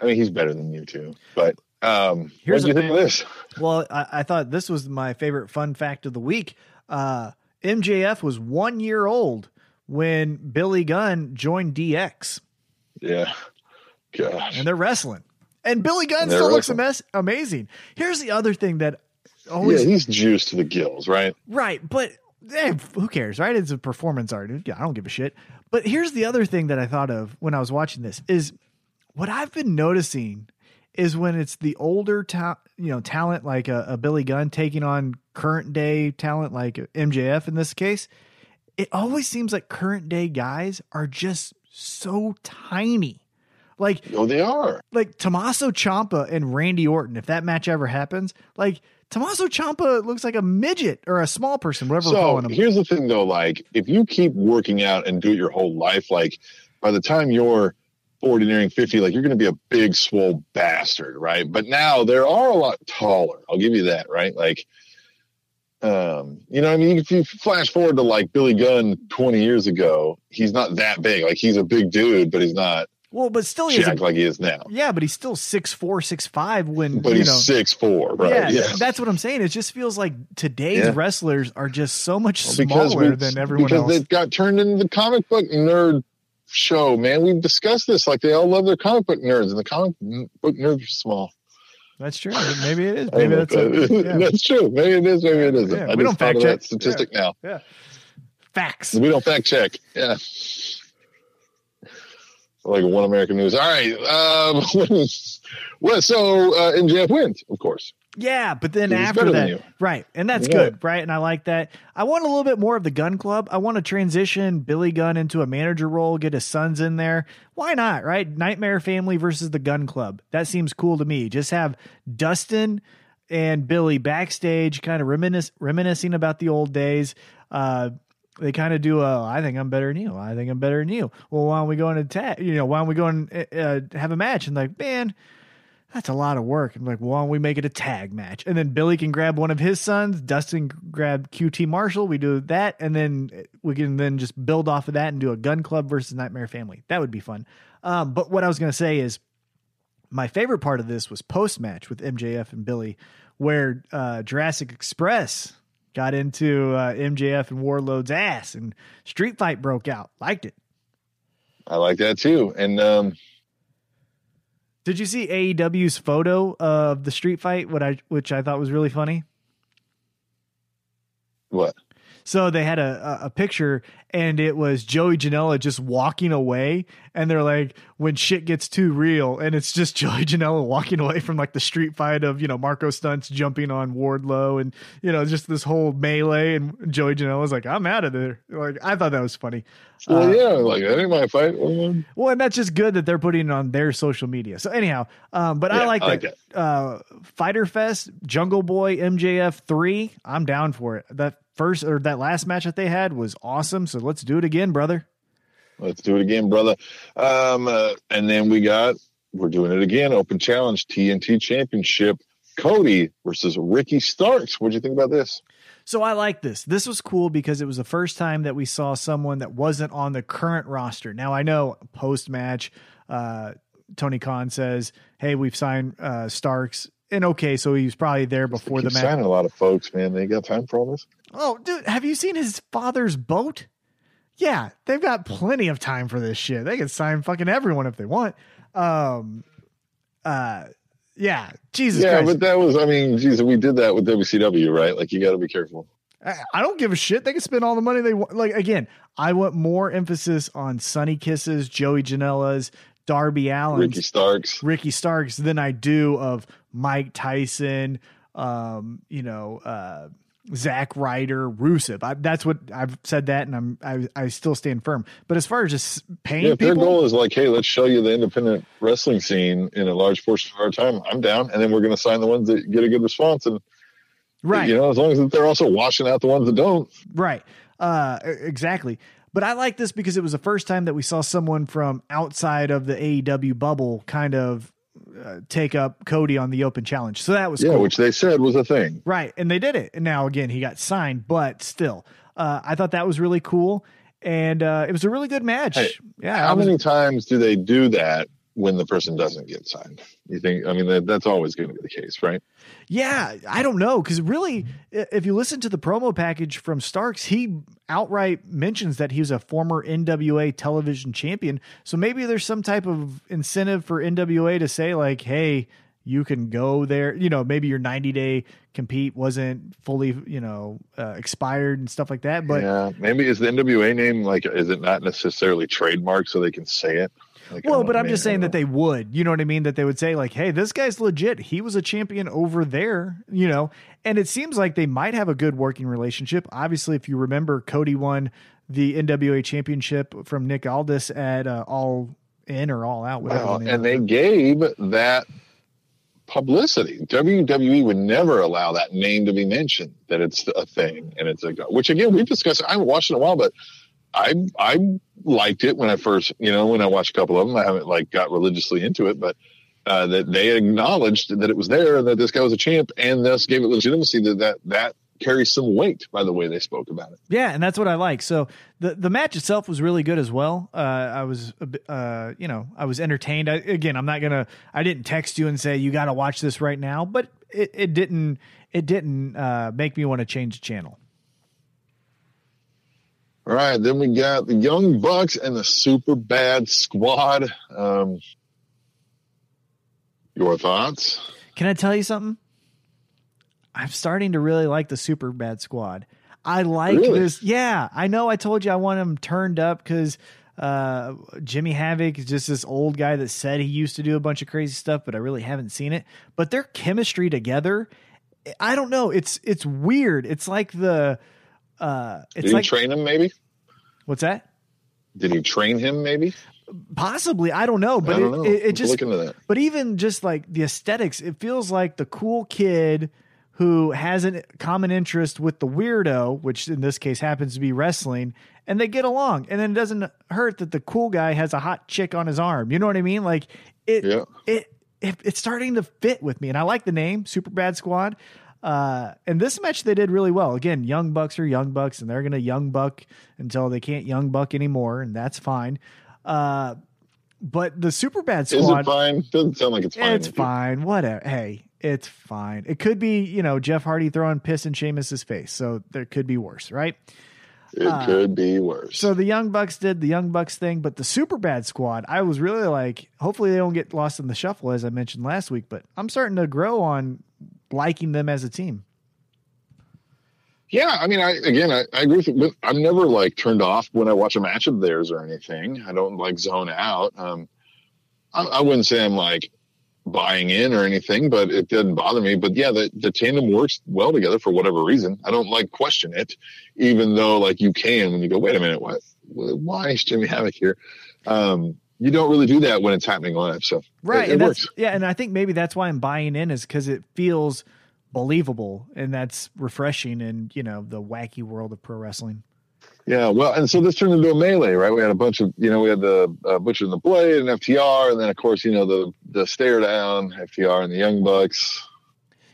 I mean, he's better than you too. But um, what do you think of this? Well, I, I thought this was my favorite fun fact of the week. Uh, MJF was one year old when Billy Gunn joined DX, Yeah, gosh, and they're wrestling. And Billy Gunn They're still looks amazing. Here's the other thing that yeah, always he's juiced to the gills, right? right, but eh, who cares, right? It's a performance art. Yeah, I don't give a shit. But here's the other thing that I thought of when I was watching this is what I've been noticing is when it's the older ta- you know talent like a, a Billy Gunn taking on current day talent like MJF in this case, it always seems like current day guys are just so tiny. Like Oh, they are. like Tommaso Ciampa and Randy Orton, if that match ever happens, like Tommaso Ciampa looks like a midget or a small person, whatever we're So here's the thing, though. Like, if you keep working out and do it your whole life, like by the time you're 40, nearing 50, like you're going to be a big, swole bastard, right? But now there are a lot taller. I'll give you that, right? Like, um, you know, I mean, if you flash forward to like Billy Gunn 20 years ago, he's not that big. Like, he's a big dude, but he's not Well, but still he has a, jacked like he is now. yeah, but he's still six four, six five when But he's know six four, right? Yeah, Yeah. that's what I'm saying. It just feels like today's Yeah. wrestlers are just so much Well, smaller we- than everyone because else. they've got turned into the comic book nerd show, man. We've discussed this. Like they all love their comic book nerds, and the comic book nerds are small. That's true. Maybe it is. Maybe that's a, yeah. that's true. Maybe it is. Maybe it isn't. Yeah, I we don't fact check. that statistic now. yeah. Facts. We don't fact check. Yeah. Like one American News. All right. Um, well, so uh, MJF wins, of course. Yeah, but then after that, right, and that's Yeah. good, right? And I like that. I want a little bit more of the Gun Club. I want to transition Billy Gunn into a manager role, get his sons in there. Why not, right? Nightmare Family versus the Gun Club. That seems cool to me. Just have Dustin and Billy backstage, kind of reminisce, reminiscing about the old days. Uh, they kind of do a, I think I'm better than you. I think I'm better than you. Well, why don't we go and attack? You know, why don't we go and uh, have a match? And like, man, that's a lot of work. I'm like, why don't we make it a tag match? And then Billy can grab one of his sons, Dustin grab QT Marshall. We do that, and then we can then just build off of that and do a Gun Club versus Nightmare Family. That would be fun. Um, but what I was going to say is, my favorite part of this was post match with MJF and Billy, where uh, Jurassic Express got into uh, MJF and Wardlow's ass, and street fight broke out. Liked it. I like that too. And um, Did you see AEW's photo of the street fight? What I which I thought was really funny. what? So they had a, a, a picture and it was Joey Janela just walking away. And they're like, when shit gets too real. And it's just Joey Janela walking away from like the street fight of, you know, Marko Stunts jumping on Wardlow and, you know, just this whole melee. And Joey Janela's like, I'm out of there. Like, I thought that was funny. Well, Uh, yeah, like that ain't my fight. Well, Well, and that's just good that they're putting it on their social media. So anyhow, um, but I like I like that. Uh, Fyter Fest, Jungle Boy, MJF three. I'm down for it. That first or that last match that they had was awesome. So let's do it again, brother. Let's do it again, brother. Um, uh, and then we got we're doing it again. Open challenge TNT Championship. Cody versus Ricky Starks. What'd you think about this? So I like this. This was cool because it was the first time that we saw someone that wasn't on the current roster. Now I know post match, uh, Tony Khan says, "Hey, we've signed uh, Starks." And okay, so he was probably there before the match. signing a lot of folks, man. They got time for all this. Oh, dude, have you seen his father's boat? Yeah, they've got plenty of time for this shit. They can sign fucking everyone if they want. Um, uh, yeah, Jesus yeah, Christ. but that was, I mean, Jesus, we did that with WCW, right? Like, you got to be careful. I, I don't give a shit. They can spend all the money they want. Like again, I want more emphasis on Sonny Kisses, Joey Janela's, Darby Allin, Ricky Starks. Ricky Starks than I do of Mike Tyson, um, you know, uh, Zack Ryder, Rusev. I, that's what I've said that, and I'm I, I still stand firm. But as far as just paying Yeah, if their goal is like, hey, let's show you the independent wrestling scene in a large portion of our time, I'm down. And then we're going to sign the ones that get a good response. And, right? you know, as long as they're also washing out the ones that don't. Right. Uh, exactly. But I like this because it was the first time that we saw someone from outside of the AEW bubble kind of uh, take up Cody on the open challenge. So that was Yeah, cool. which they said was a thing. right. And they did it. And now again, he got signed, but still, uh, I thought that was really cool. And uh, it was a really good match. Hey, yeah. How was- many times do they do that when the person doesn't get signed? You think, I mean, that, that's always going to be the case, right? Yeah, I don't know because really, if you listen to the promo package from Starks, he outright mentions that he was a former NWA television champion. So maybe there's some type of incentive for NWA to say like, "Hey, you can go there." You know, maybe your 90 day compete wasn't fully, you know, uh, expired and stuff like that. But yeah, maybe is the NWA name like, is it not necessarily trademarked so they can say it? Like, Well, but I'm just saying that they would, you know what I mean? That they would say, like, hey, this guy's legit. He was a champion over there, you know? And it seems like they might have a good working relationship. Obviously, if you remember, Cody won the NWA championship from Nick Aldis at uh, All In or All Out, whatever. Well, and they gave that publicity. WWE would never allow that name to be mentioned, that it's a thing and it's a which again we've discussed. I haven't watched in a while, but I I liked it when I first you know when I watched a couple of them. I haven't like got religiously into it, but uh, that they acknowledged that it was there and that this guy was a champ, and thus gave it legitimacy that that that carries some weight by the way they spoke about it. Yeah, and that's what I like. So the the match itself was really good as well. Uh, I was, uh, you know, I was entertained. I, again, I'm not gonna, I didn't text you and say you got to watch this right now, but it, it didn't, it didn't uh, make me want to change the channel. All right, then we got the Young Bucks and the Super Bad Squad. Um, your thoughts? Can I tell you something? I'm starting to really like the Super Bad Squad. I like Really? this. Yeah, I know. I told you I want them turned up because Uh, Jimmy Havoc is just this old guy that said he used to do a bunch of crazy stuff, but I really haven't seen it. But their chemistry together, I don't know. It's it's weird. It's like the uh, it's Did like he train him? Maybe. what's that? Did he train him? Maybe. Possibly, I don't know, but don't it, know. it, it just look into that. But even just like the aesthetics, it feels like the cool kid who has a common interest with the weirdo, which in this case happens to be wrestling, and they get along. And then it doesn't hurt that the cool guy has a hot chick on his arm. You know what I mean? Like it, Yeah. it, it it's starting to fit with me, and I like the name Super Bad Squad. Uh, and this match they did really well. Again, young bucks are young bucks, and they're gonna young buck until they can't young buck anymore, and that's fine. Uh, but the Super Bad Is Squad, it fine? Doesn't sound like it's fine. it's fine. Whatever. Hey, it's fine. It could be, you know, Jeff Hardy throwing piss in Sheamus's face. So there could be worse, right? It could be worse. Uh, So the Young Bucks did the Young Bucks thing, but the Super Bad Squad, I was really like, hopefully they don't get lost in the shuffle, as I mentioned last week. But I'm starting to grow on liking them as a team. Yeah, I mean, I again, I, I agree with you. But I'm never like turned off when I watch a match of theirs or anything. I don't like zone out. Um, I, I wouldn't say I'm like buying in or anything, but it didn't bother me. But yeah, the the tandem works well together for whatever reason. I don't like question it, even though like you can when you go, wait a minute, what? Why is Jimmy Havoc here? Um, you don't really do that when it's happening live. So Right. it, it and works. yeah. And I think maybe that's why I'm buying in is because it feels believable and that's refreshing in, you know, the wacky world of pro wrestling. Yeah, well, and so this turned into a melee, right? We had a bunch of, you know, we had the uh, Butcher and the Blade and FTR, and then of course, you know, the the stare down, FTR and the Young Bucks.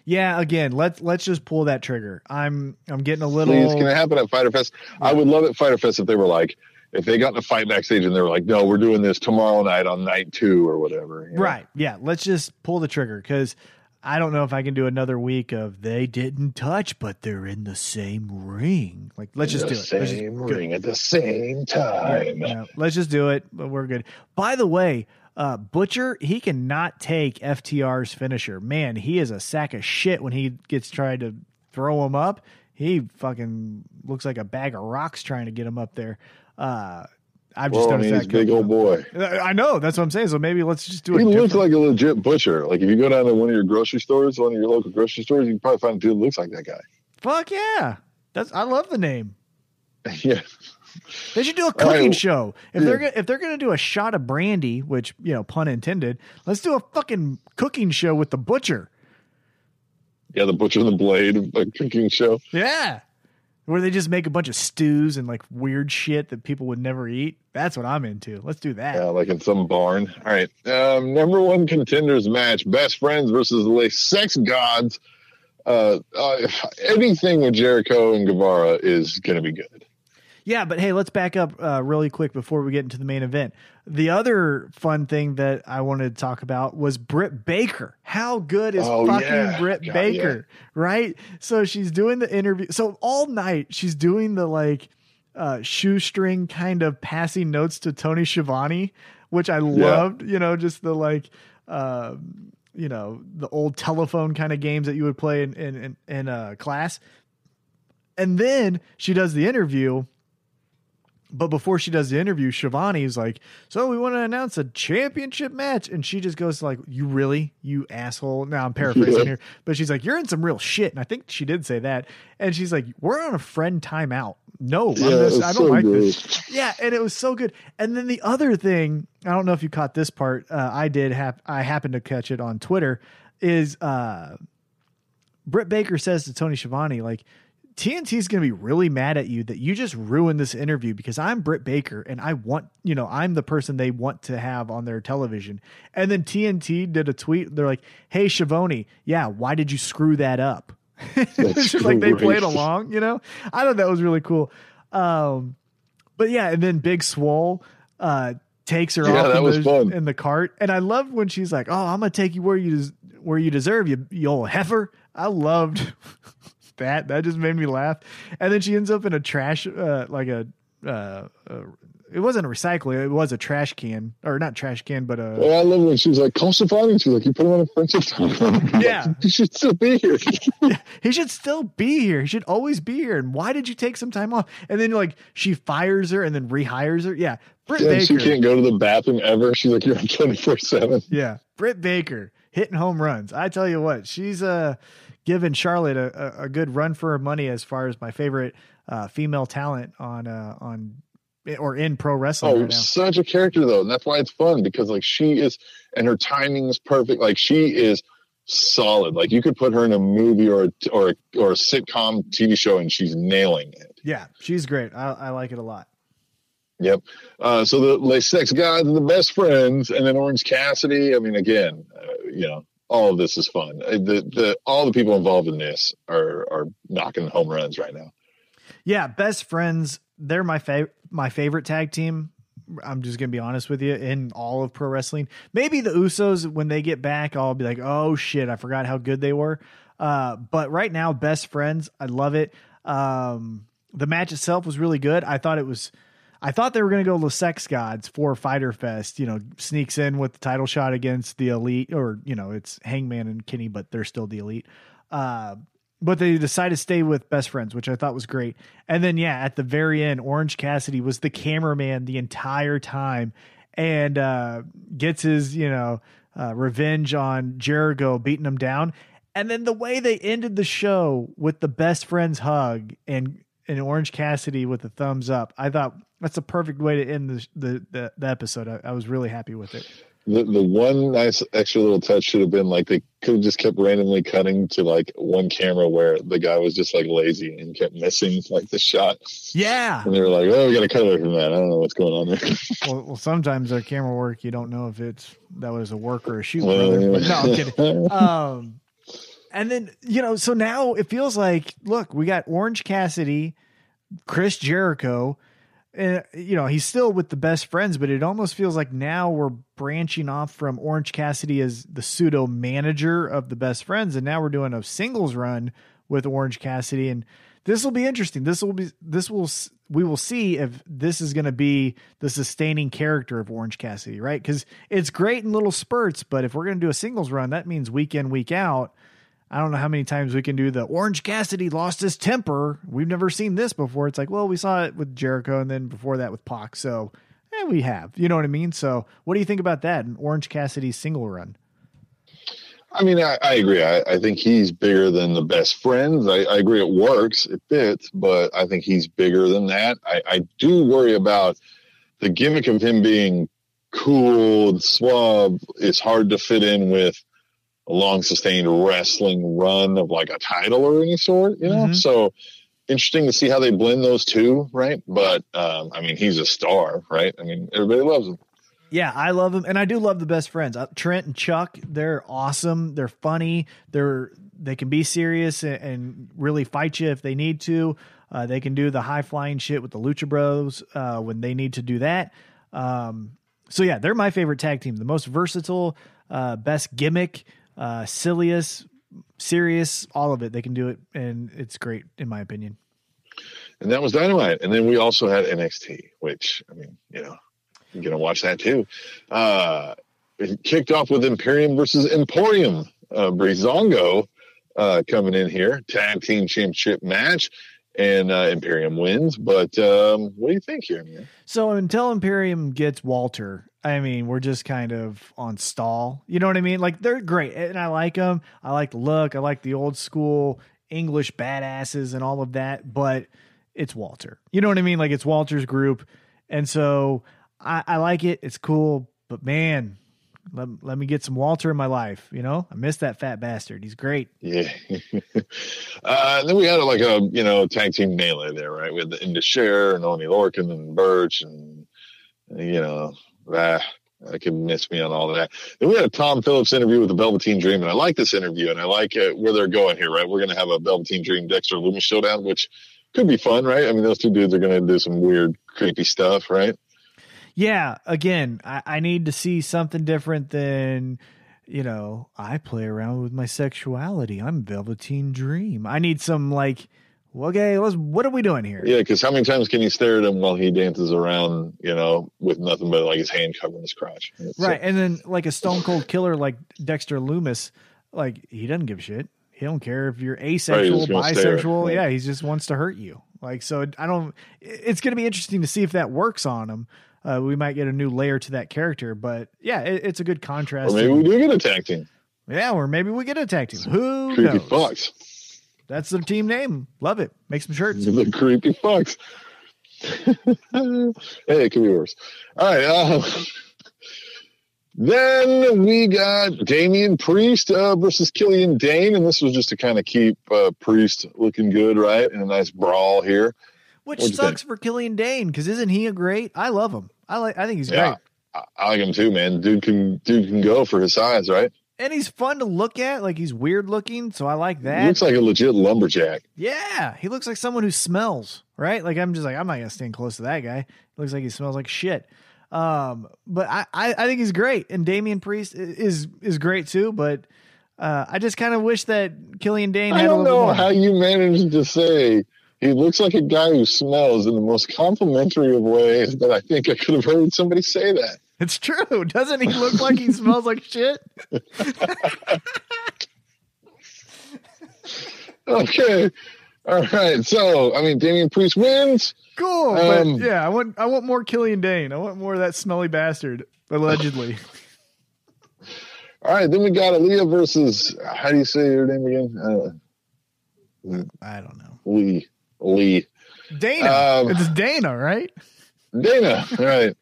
Yeah, again, let's let's just pull that trigger. I'm I'm getting a little Please, can it happen at Fyter Fest? I would love it Fyter Fest if they were like, if they got in a fight backstage and they were like, no, we're doing this tomorrow night on night two or whatever. you know? right. Yeah, let's just pull the trigger because I don't know if I can do another week of they didn't touch, but they're in the same ring. Like, let's just do it. Let's just- Same good. ring at the same time. Yeah, let's just do it. But we're good. By the way, uh, Butcher, he cannot take FTR's finisher. Man, he is a sack of shit when he gets tried to throw him up. He fucking looks like a bag of rocks trying to get him up there. Uh, I've just Well, I noticed mean, that. he's big old boy. I know that's what I'm saying. So maybe let's just do it. He looks different. like a legit butcher. Like if you go down to one of your grocery stores, one of your local grocery stores, you can probably find a dude that looks like that guy. Fuck yeah, that's I love the name. yeah. They should do a cooking right. show. If Yeah. they're gonna, if they're going to do a shot of brandy, which you know, pun intended, let's do a fucking cooking show with the butcher. Yeah, the Butcher and the Blade, a cooking show. Yeah. Where they just make a bunch of stews and like weird shit that people would never eat. That's what I'm into. Let's do that. Yeah, like in some barn. All right. Um, number one contenders match: best friends versus the sex gods. Uh, uh, anything with Jericho and Guevara is going to be good. Yeah, but hey, let's back up uh, really quick before we get into the main event. The other fun thing that I wanted to talk about was Britt Baker. How good is Oh, fucking yeah. Britt God, Baker, right? So she's doing the interview. So all night she's doing the like uh, shoestring kind of passing notes to Tony Schiavone, which I loved. You know, just the like. Uh, you know the old telephone kind of games that you would play in in in, in uh, class, and then she does the interview, but before she does the interview, Schiavone is like, "So we want to announce a championship match," and she just goes like, "You really, you asshole." Now I'm paraphrasing here, but she's like, "You're in some real shit," and I think she did say that. And she's like, "We're on a friend timeout." No, Yeah, just- I don't so like good. this. Yeah, and it was so good. And then the other thing, I don't know if you caught this part. Uh, I did have. I happened to catch it on Twitter. Is uh, Britt Baker says to Tony Schiavone, like, TNT's going to be really mad at you that you just ruined this interview because I'm Britt Baker and I want, you know, I'm the person they want to have on their television. And then TNT did a tweet. They're like, hey, Schiavone, yeah, why did you screw that up? it's just like they played along, you know? I thought that was really cool. Um, but yeah, and then Big Swole uh, takes her Yeah, off in, the, in the cart. And I love when she's like, oh, I'm going to take you where you des- where you deserve, you, you old heifer. I loved that. That just made me laugh. And then she ends up in a trash, uh, like a, uh, uh, it wasn't a recycling. It was a trash can, or not trash can, but a. Well, I love when she was like, "Come Stefani." She was like, "You put him on a friendship time." Yeah. you should still be here. he should still be here. He should always be here. And why did you take some time off? And then like she fires her and then rehires her. Yeah, Britt yeah, Baker. she can't go to the bathroom ever. She's like, "You're on twenty four 7 Yeah, Britt Baker hitting home runs. I tell you what, she's uh giving Charlotte a, a, good run for her money as far as my favorite uh, female talent on uh, on or in pro wrestling Oh, right now. such a character though, and that's why it's fun because like she is, and her timing is perfect. Like she is solid. Like you could put her in a movie or a, or a, or a sitcom TV show, and she's nailing it. Yeah, she's great. I, I like it a lot. Yep. Uh, so the Les Sex guys are the best friends, and then Orange Cassidy. I mean, again, uh, you know, all of this is fun. Uh, The the all the people involved in this are are knocking home runs right now. Yeah, best friends. They're my favorite. My favorite tag team. I'm just gonna be honest with you. In all of pro wrestling, maybe the Usos when they get back, I'll be like, oh shit, I forgot how good they were. Uh, but right now, best friends. I love it. Um, the match itself was really good. I thought it was. I thought they were going to go the Sex Gods for Fyter Fest. You know, sneaks in with the title shot against the Elite, or you know, it's Hangman and Kenny, but they're still the Elite. Uh, but they decided to stay with best friends, which I thought was great. And then, yeah, at the very end, Orange Cassidy was the cameraman the entire time and uh, gets his, you know, uh, revenge on Jericho beating him down. And then the way they ended the show with the best friends hug and and Orange Cassidy with the thumbs up, I thought that's a perfect way to end the the, the, the episode. I, I was really happy with it. The the one nice extra little touch should have been like they could have just kept randomly cutting to like one camera where the guy was just like lazy and kept missing like the shot, Yeah. and they were like, "Oh, we got to cut away from that." I don't know what's going on there. Well, well, sometimes our camera work, you don't know if it's that was a work or a shoot, Well. Yeah. no, I'm kidding. Um, and then you know, so now it feels like, look, we got Orange Cassidy, Chris Jericho, and you know he's still with the best friends, but it almost feels like now we're branching off from Orange Cassidy as the pseudo manager of the best friends, and now we're doing a singles run with Orange Cassidy, and this will be interesting. This will be this will we will see if this is going to be the sustaining character of Orange Cassidy, right? Because it's great in little spurts, but if we're going to do a singles run, that means week in week out. I don't know how many times we can do the Orange Cassidy lost his temper. We've never seen this before. It's like, well, we saw it with Jericho and then before that with Pac. So, eh, we have. You know what I mean? So, what do you think about that? An Orange Cassidy single run? I mean, I, I agree. I, I think he's bigger than the best friends. I, I agree it works, it fits, but I think he's bigger than that. I, I do worry about the gimmick of him being cool and suave is hard to fit in with a long sustained wrestling run of like a title or any sort, you know? Mhm. So interesting to see how they blend those two, right? But um, I mean, he's a star, right? I mean, everybody loves him. Yeah, I love him, and I do love the best friends. Uh, Trent and Chuck, they're awesome. They're funny. They're they can be serious and, and really fight you if they need to. Uh, they can do the high flying shit with the Lucha Bros uh, when they need to do that. Um, so yeah, they're my favorite tag team. The most versatile, uh, best gimmick, uh, silliest, serious, all of it. They can do it, and it's great in my opinion. and that was dynamite. And then we also had NXT, which I mean, you know, you're gonna watch that too. Uh, it kicked off with Imperium versus Emporium. Uh, Breezango uh, coming in here, tag team championship match, and uh, Imperium wins. But um, what do you think here, man? So until Imperium gets Walter, I mean, we're just kind of on stall. You know what I mean? Like they're great, and I like them. I like the look. I like the old school English badasses and all of that. But it's Walter. You know what I mean? Like it's Walter's group, and so I, I like it. It's cool. But man, let let me get some Walter in my life. You know, I miss that fat bastard. He's great. Yeah. uh, then we had like a you know tag team melee there, right? With Inda Share and Oney Lorcan and Birch and you know ah, I can miss me on all of that. Then we had a Tom Phillips interview with the Velveteen Dream, and I like this interview, and I like uh, where they're going here, right? We're going to have a Velveteen Dream Dexter Lumis showdown, which could be fun, right? I mean, those two dudes are going to do some weird, creepy stuff, right? Yeah, again, I, I need to see something different than, you know, I play around with my sexuality. I'm Velveteen Dream. I need some like, okay, let's. What are we doing here? Yeah, because how many times can you stare at him while he dances around, you know, with nothing but like his hand covering his crotch? It's, Right, and then like a stone cold killer like Dexter Lumis, like he doesn't give a shit. He don't care if you're asexual, just bisexual. Yeah, he just wants to hurt you. Like so, I don't. It's going to be interesting to see if that works on him. Uh, we might get a new layer to that character, but yeah, it, it's a good contrast. Or maybe we do get a tag team. yeah, or maybe we get a tag team. Who Creepy knows? That's their team name. Love it. Make some shirts. The creepy fucks. hey, it could be worse. All right. Uh, then we got Damian Priest uh, versus Killian Dain, and this was just to kind of keep uh, Priest looking good, right? In a nice brawl here. Which What'd sucks for Killian Dain because isn't he a great? I love him. I like. I think he's Yeah. great. I, I like him too, man. Dude can dude can go for his size, right? And he's fun to look at. Like he's weird looking, so I like that. He looks like a legit lumberjack. yeah, he looks like someone who smells right. Like I'm just like I'm not gonna stand close to that guy. He looks like he smells like shit. Um, but I, I, I think he's great, and Damian Priest is is great too. But uh, I just kind of wish that Killian Dain I don't know how you managed to say he looks like a guy who smells in the most complimentary of ways that I think I could have heard somebody say that. It's true, doesn't he look like he smells like shit? Okay. All right. So, I mean, Damian Priest wins. Cool, Um, but yeah, I want I want more Killian Dain. I want more of that smelly bastard. Allegedly, All right. Then we got Aliyah versus, how do you say your name again? Uh, I don't know. Lee. Lee. Dana, Um, it's Dana, right? Dana. All right.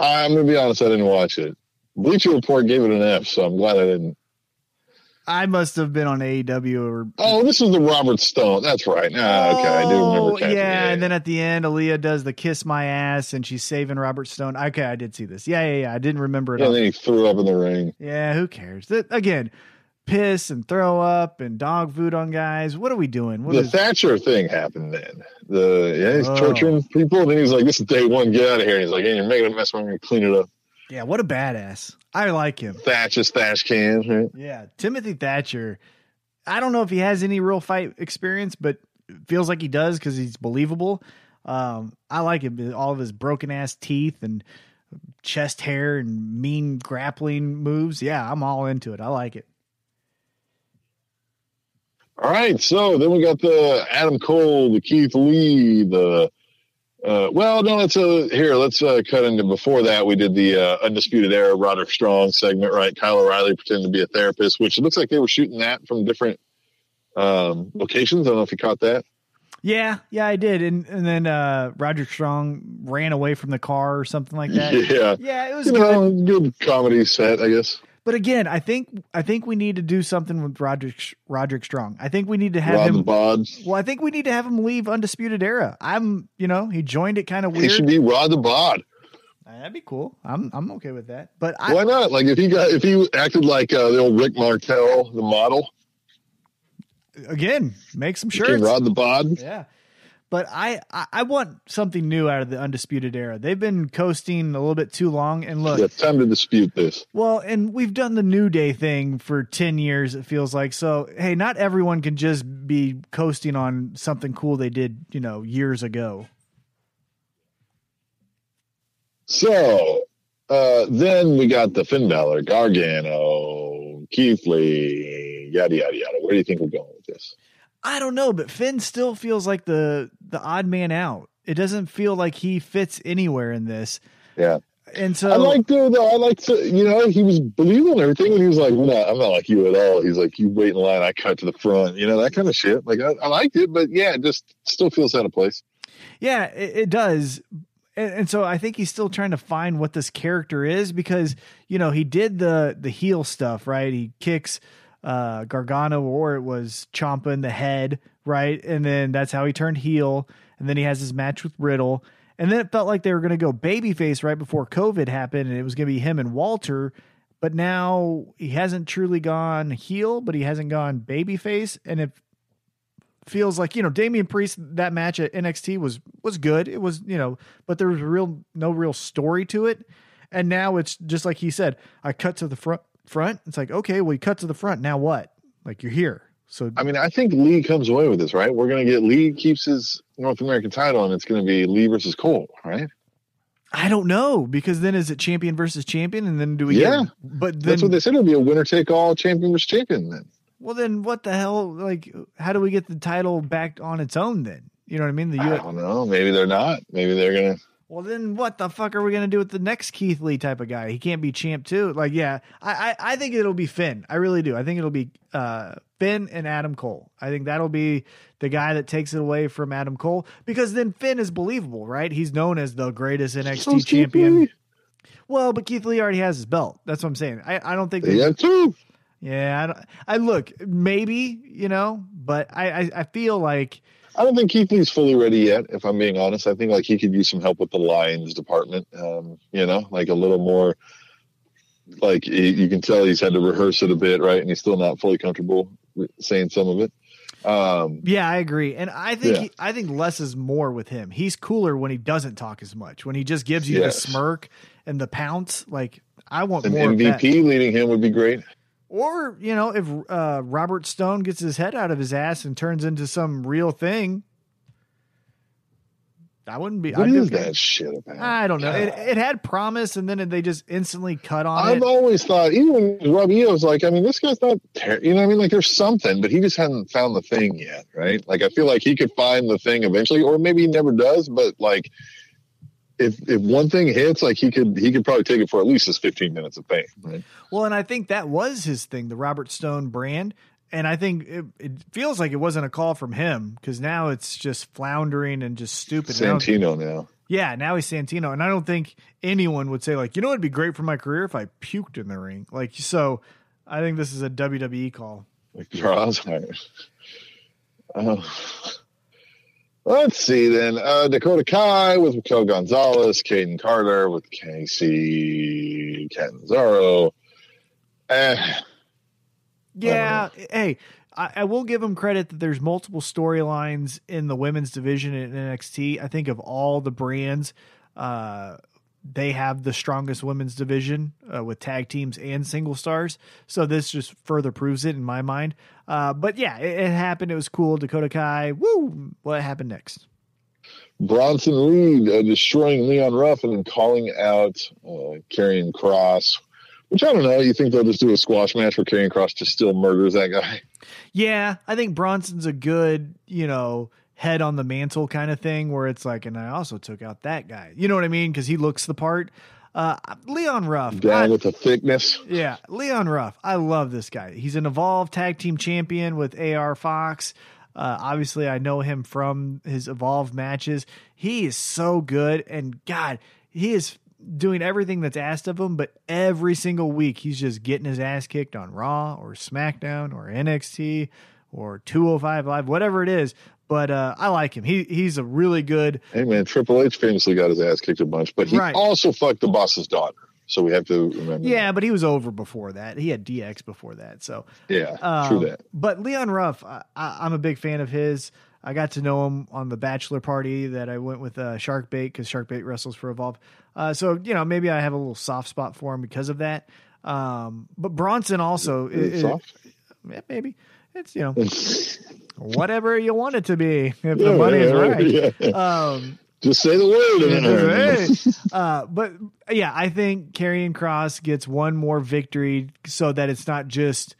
I'm to be honest. I didn't watch it. Bleacher Report gave it an F, so I'm glad I didn't. I must have been on AEW or Oh, this is the Robert Stone. That's right. Ah, okay. I do remember. Oh, catching yeah, it. and then at the end, Aliyah does the kiss my ass, and she's saving Robert Stone. Okay, I did see this. Yeah, yeah, yeah. I didn't remember it. Yeah, all. and then he threw up in the ring. Yeah, who cares? That, again, piss and throw up and dog food on guys. What are we doing? What the is? Thatcher thing happened then. The yeah, he's Oh. torturing people. And then he's like, "This is day one. Get out of here." And he's like, "Hey, you're making a mess. I'm going to clean it up." yeah, what a badass. I like him. Thatcher's Thatch can. Right? Yeah, Timothy Thatcher. I don't know if he has any real fight experience, but feels like he does because he's believable. Um, I like him. All of his broken ass teeth and chest hair and mean grappling moves. Yeah, I'm all into it. I like it. All right. So then we got the Adam Cole, the Keith Lee, the. Uh, well, no, let's uh, here. Let's uh, cut into before that. We did the uh, undisputed era Roderick Strong segment, right? Kyle O'Reilly pretended to be a therapist, which it looks like they were shooting that from different um, locations. I don't know if you caught that. Yeah, yeah, I did. And and then uh Roger Strong ran away from the car or something like that. Yeah, Yeah, it was you good. know, good comedy set, I guess. But again, I think I think we need to do something with Roderick Roderick Strong. I think we need to have Rod him Well, I think we need to have him leave Undisputed Era. I'm, you know, he joined it kind of weird. He should be Rod the Bod. That'd be cool. I'm, I'm okay with that. But I, Why not? Like if he got if he acted like uh, the old Rick Martel, the model, again, make some shirts. Rod the Bod. Yeah. But I, I, I want something new out of the Undisputed Era. They've been coasting a little bit too long. And look, Yeah, time to dispute this. well, and we've done the New Day thing for 10 years, it feels like. So, hey, not everyone can just be coasting on something cool they did, you know, years ago. So uh, then we got the Finn Balor, Gargano, Keith Lee, yada yada yada. Where do you think we're going with this? I don't know, but Finn still feels like the the odd man out. It doesn't feel like he fits anywhere in this. Yeah, And so I like the, the I like to you know he was believable and everything, and he was like, not, I'm not like you at all. He's like, you wait in line, I cut to the front, you know that kind of shit. Like I, I liked it, but yeah, it just still feels out of place. yeah, it, it does. And, and so I think he's still trying to find what this character is because you know he did the the heel stuff right. He kicks uh Gargano or it was Ciampa in the head right, and then that's how he turned heel. And then he has his match with Riddle. And then it felt like they were going to go babyface right before COVID happened, and it was going to be him and Walter. But now he hasn't truly gone heel, but he hasn't gone babyface, and it feels like you know Damian Priest that match at NXT was was good. It was you know, but there was real no real story to it. And now it's just like he said, I cut to the front front. It's like okay, well you cut to the front. Now what? Like you're here. So I mean, I think Lee comes away with this, right? We're to get Lee keeps his North American title, and it's to be Lee versus Cole, right? I don't know because then is it champion versus champion, and then do we? Yeah. Get, but then That's what they said. It'll be a winner take all, champion versus champion. Then well, then what the hell? Like, how do we get the title back on its own? Then you know what I mean? The I U- don't know. Maybe they're not. Maybe they're to. Well, then what the fuck are we gonna do with the next Keith Lee type of guy? He can't be champ too. Like, yeah, I I, I think it'll be Finn. I really do. I think it'll be uh Finn and Adam Cole. I think that'll be the guy that takes it away from Adam Cole because then Finn is believable, right? He's known as the greatest NXT champion. Well, but Keith Lee already has his belt. That's what I'm saying. I, I don't think they, Yeah, too. Yeah, I, don't, I look maybe you know, but I, I I feel like I don't think Keith Lee's fully ready yet. If I'm being honest, I think like he could use some help with the lines department. Um, you know, like a little more. Like you can tell he's had to rehearse it a bit, right? And he's still not fully comfortable saying some of it. Um, yeah, I agree, and I think Yeah. he, I think less is more with him. He's cooler when he doesn't talk as much. When he just gives you Yes. the smirk and the pounce. Like I want an more of that. MVP leading him would be great. Or you know, if uh, Robert Stone gets his head out of his ass and turns into some real thing, that wouldn't be. What I'd be okay. that shit about? I don't know. It, it had promise, and then they just instantly cut on I've it. always thought, even when Rob was like, I mean, this guy's not, ter- you know, what I mean, like there's something, but he just hadn't found the thing yet, right? Like I feel like he could find the thing eventually, or maybe he never does, but like if if one thing hits, like he could he could probably take it for at least his 15 minutes of fame, right? Well, and I think that was his thing, the Robert Stone brand. And I think it, it feels like it wasn't a call from him because now it's just floundering and just stupid. And I don't- Santino now. Yeah, now he's Santino, and I don't think anyone would say like, you know, it'd be great for my career if I puked in the ring. Like, so I think this is a WWE call. Like draws higher. Oh. Let's see then. Uh, Dakota Kai with Raquel Gonzalez, Kayden Carter with Kacy Catanzaro. Eh, Yeah, hey, I, I will give him credit that there's multiple storylines in the women's division in NXT. I think of all the brands, uh, they have the strongest women's division uh, with tag teams and single stars. So this just further proves it in my mind. Uh, but yeah, it, it happened. It was cool. Dakota Kai. Woo! What happened next? Bronson Reed uh, destroying Leon Ruff and then calling out uh, Karrion Cross. Which I don't know. You think they'll just do a squash match where Karrion Cross just still murders that guy? Yeah, I think Bronson's a good, you know, head on the mantle kind of thing where it's like, and I also took out that guy. You know what I mean? Because he looks the part. Uh, Leon Ruff. Down I- with the thickness. yeah, Leon Ruff. I love this guy. He's an evolved tag team champion with AR Fox. Uh, obviously, I know him from his evolved matches. He is so good, and God, he is doing everything that's asked of him. But every single week, he's just getting his ass kicked on Raw or SmackDown or NXT or 205 Live, whatever it is. But uh, I like him. He he's a really good. Hey man, Triple H famously got his ass kicked a bunch, but he Right. also fucked the boss's daughter. So we have to remember. Yeah, but he was over before that. He had DX before that, so yeah, Um, true that. But Leon Ruff, I, I'm a big fan of his. I got to know him on the bachelor party that I went with uh, Shark Bait because Shark Bait wrestles for Evolve. Uh, so you know maybe I have a little soft spot for him because of that. Um, but Bronson also, Is it i- i- yeah, maybe it's you know whatever you want it to be if the Yeah, money is yeah, right. yeah. Um, Just say the word. uh, but yeah, I think Karrion Cross gets one more victory so that it's not just,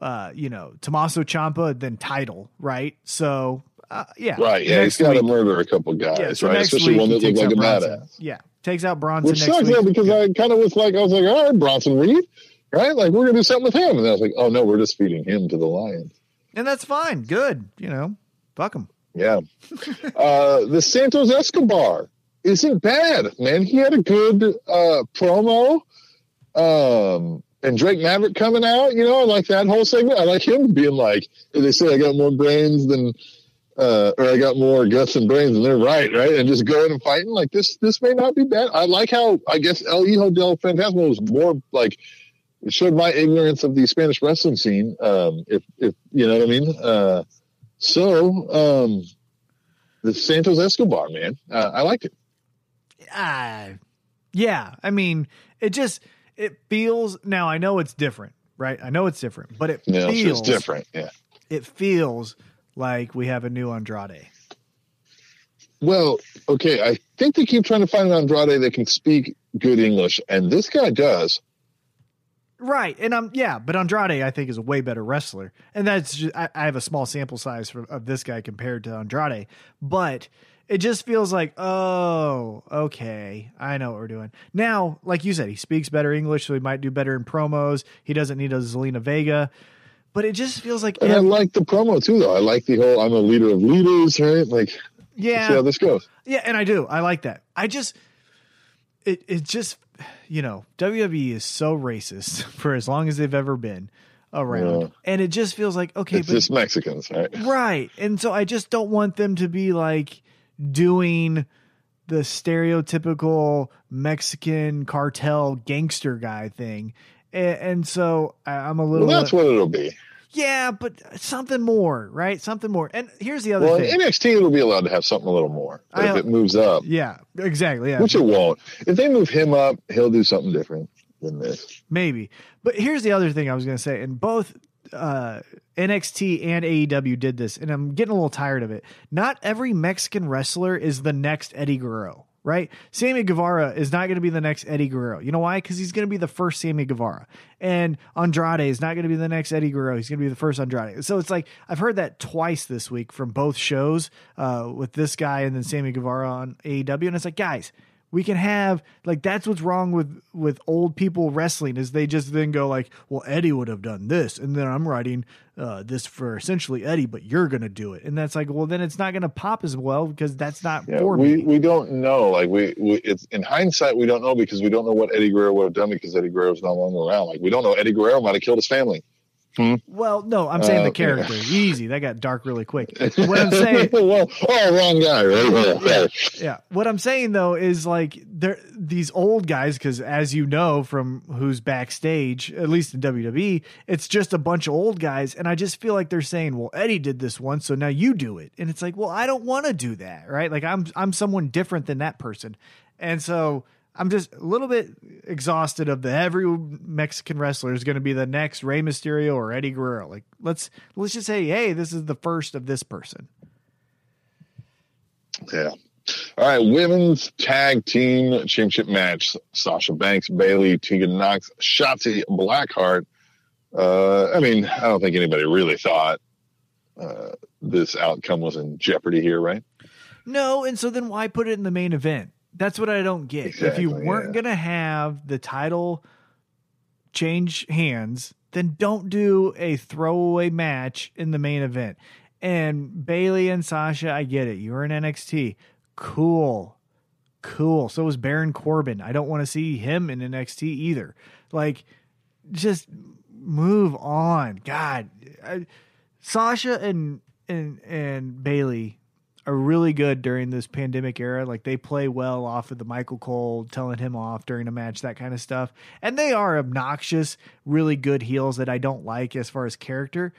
uh, you know, Tommaso Ciampa then title, right? So uh, yeah, Right, yeah, he's got to murder a couple guys, yeah, so right? Especially one that takes like a Bronson. badass. Yeah, takes out Bronson Which sucks, though, because I kind of was like, I was like, all right, Bronson Reed, right? Like we're gonna do something with him, and I was like, oh no, we're just feeding him to the lions. And that's fine. Good, you know, fuck him. Yeah. uh, the Santos Escobar isn't bad, man. He had a good uh, promo. Um, and Drake Maverick coming out, you know, I like that whole segment. I like him being like, they say I got more brains than, uh, or I got more guts and brains, and they're right, right? And just going and fighting like this. This may not be bad. I like how I guess El Hijo del Fantasma was more like it showed my ignorance of the Spanish wrestling scene. Um, if if you know what I mean. Uh, so, um, the Santos Escobar, man, uh, I liked it. Ah, yeah. I mean, it just it feels. Now I know it's different, right? I know it's different, but it know, feels different. Yeah. it feels like we have a new Andrade. Well, okay, I think they keep trying to find an Andrade that can speak good English, and this guy does. Right, and um, yeah, but Andrade I think is a way better wrestler, and that's just, I, I have a small sample size for, of this guy compared to Andrade, but it just feels like oh, okay, I know what we're doing now. Like you said, he speaks better English, so he might do better in promos. He doesn't need a Zelina Vega, but it just feels like And I like the promo too, though. I like the whole "I'm a leader of leaders," right? Like, let's see how yeah, this goes. yeah, and I do, I like that. I just it it just you know WWE is so racist for as long as they've ever been around, Yeah. and it just feels like okay, it's but just Mexicans, right? Right. And so I just don't want them to be like doing the stereotypical Mexican cartel gangster guy thing. And, and so I, I'm a little, Well, that's what it'll be. Yeah, but something more, right? Something more. And here's the other Well, thing. NXT, it'll be allowed to have something a little more. But I- if it moves up, yeah, exactly. Yeah, which it won't, if they move him up, he'll do something different than this. maybe. But here's the other thing I was going to say. And both uh, NXT and AEW did this, and I'm getting a little tired of it. Not every Mexican wrestler is the next Eddie Guerrero, right? Sammy Guevara is not going to be the next Eddie Guerrero. You know why? Because he's going to be the first Sammy Guevara. And Andrade is not going to be the next Eddie Guerrero. He's going to be the first Andrade. So it's like, I've heard that twice this week from both shows uh, with this guy and then Sammy Guevara on AEW. And it's like, guys, we can have like that's what's wrong with with old people wrestling is they just then go like well eddie would have done this and then i'm writing uh, this for essentially eddie but you're gonna do it and that's like well then it's not gonna pop as well because that's not Yeah, for we, me we don't know. Like we, we, it's in hindsight, we don't know because we don't know what Eddie Guerrero would have done because Eddie Guerrero's no longer around. Like we don't know Eddie Guerrero might have killed his family. Well no i'm saying Uh, the character easy that got dark really quick what i'm saying well, oh, wrong guy, right? yeah, yeah. What I'm saying though is like they're these old guys because as you know from who's backstage, at least in WWE, it's just a bunch of old guys, and I just feel like they're saying, "Well, Eddie did this once, so now you do it," and it's like, well, I don't want to do that, right? Like I'm I'm someone different than that person, and so. I'm just a little bit exhausted of the every Mexican wrestler is going to be the next Rey Mysterio or Eddie Guerrero. Like let's let's just say, hey, this is the first of this person. Yeah. All right, women's tag team championship match: Sasha Banks, Bayley, Tegan Nox, Shotzi Blackheart. Uh, I mean, I don't think anybody really thought uh, this outcome was in jeopardy here, right? No, and so then why put it in the main event? That's what I don't get. if you weren't yeah. going to have the title change hands, then don't do a throwaway match in the main event. And Bayley and Sasha, I get it. You're in NXT. Cool. Cool. So was Baron Corbin. I don't want to see him in NXT either. Like, just move on. God, I, Sasha and and and Bayley are really good during this pandemic era. Like they play well off of the Michael Cole telling him off during a match, that kind of stuff. And they are obnoxious, really good heels that I don't like as far as character.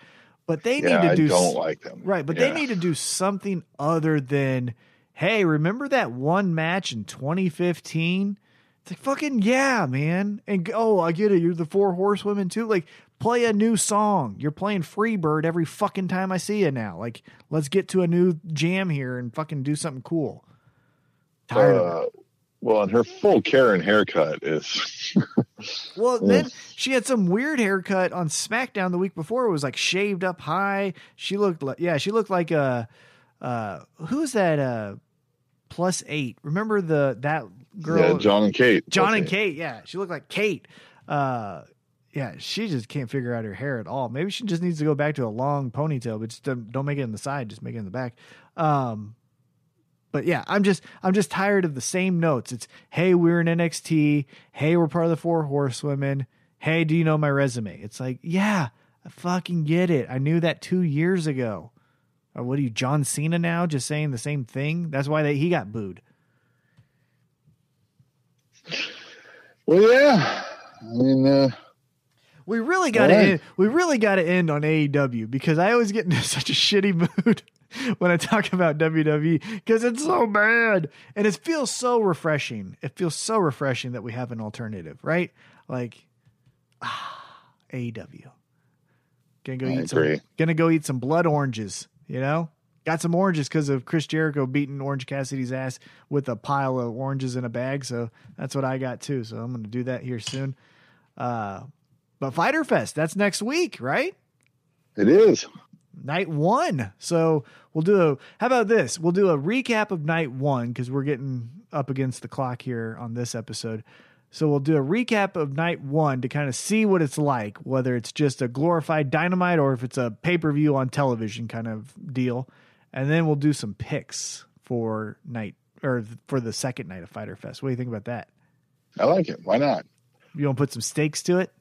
But they yeah, need to I do don't s- like them. right. But Yeah. they need to do something other than, hey, remember that one match in 2015? It's like fucking yeah, man. And oh, I get it. You're the four horsewomen too. Like play a new song. You're playing Freebird every fucking time I see you now. Like let's get to a new jam here and fucking do something cool. Tired of it. Uh, well, and her full Karen haircut is Well, then she had some weird haircut on SmackDown the week before. It was like shaved up high. She looked like yeah, she looked like a uh who's that uh plus eight? Remember the that girl yeah, Jon and Kate. Jon and it. Kate, yeah. She looked like Kate. Uh yeah, she just can't figure out her hair at all. Maybe she just needs to go back to a long ponytail, but just don't, make it in the side, just make it in the back. Um but yeah, I'm just I'm just tired of the same notes. It's hey, we're in NXT. Hey, we're part of the Four Horsewomen. Hey, do you know my resume? It's like, yeah, I fucking get it. I knew that two years ago. Or what are you, John Cena now? Just saying the same thing. That's why they, he got booed. Well, yeah. I mean, uh, We really got to right. end, we really got to end on AEW because I always get into such a shitty mood when I talk about WWE because it's so bad and it feels so refreshing. It feels so refreshing that we have an alternative, right? Like ah, AEW. Gonna go I eat agree. some. Gonna go eat some blood oranges. You know, got some oranges because of Chris Jericho beating Orange Cassidy's ass with a pile of oranges in a bag. So that's what I got too. So I'm gonna do that here soon. Uh, but Fyter Fest, that's next week, right? It is. night one. So we'll do a. How about this? We'll do a recap of night one because we're getting up against the clock here on this episode. So we'll do a recap of night one to kind of see what it's like, whether it's just a glorified dynamite or if it's a pay per view on television kind of deal, and then we'll do some picks for night or for the second night of Fyter Fest. What do you think about that? I like it. Why not? You want to put some stakes to it?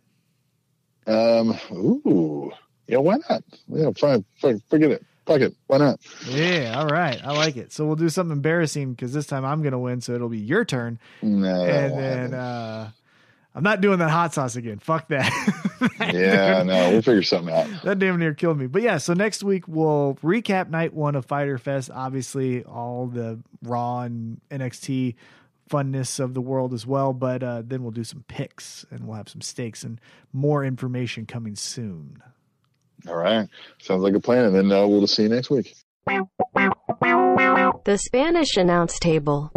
Um. Ooh. Yeah. Why not? Yeah. Fine. Fine. Forget it. Fuck it. Why not? Yeah, all right. I like it. So we'll do something embarrassing because this time I'm to win, so it'll be your turn. No. and then uh I'm not doing that hot sauce again. Fuck that. yeah. No. We'll figure something out. that damn near killed me. But yeah, so next week we'll recap night one of Fyter Fest. Obviously, all the Raw and NXT funness of the world as well. But uh, then we'll do some picks and we'll have some stakes and more information coming soon. All right. Sounds like a plan. And then uh, we'll see you next week. The Spanish announce table.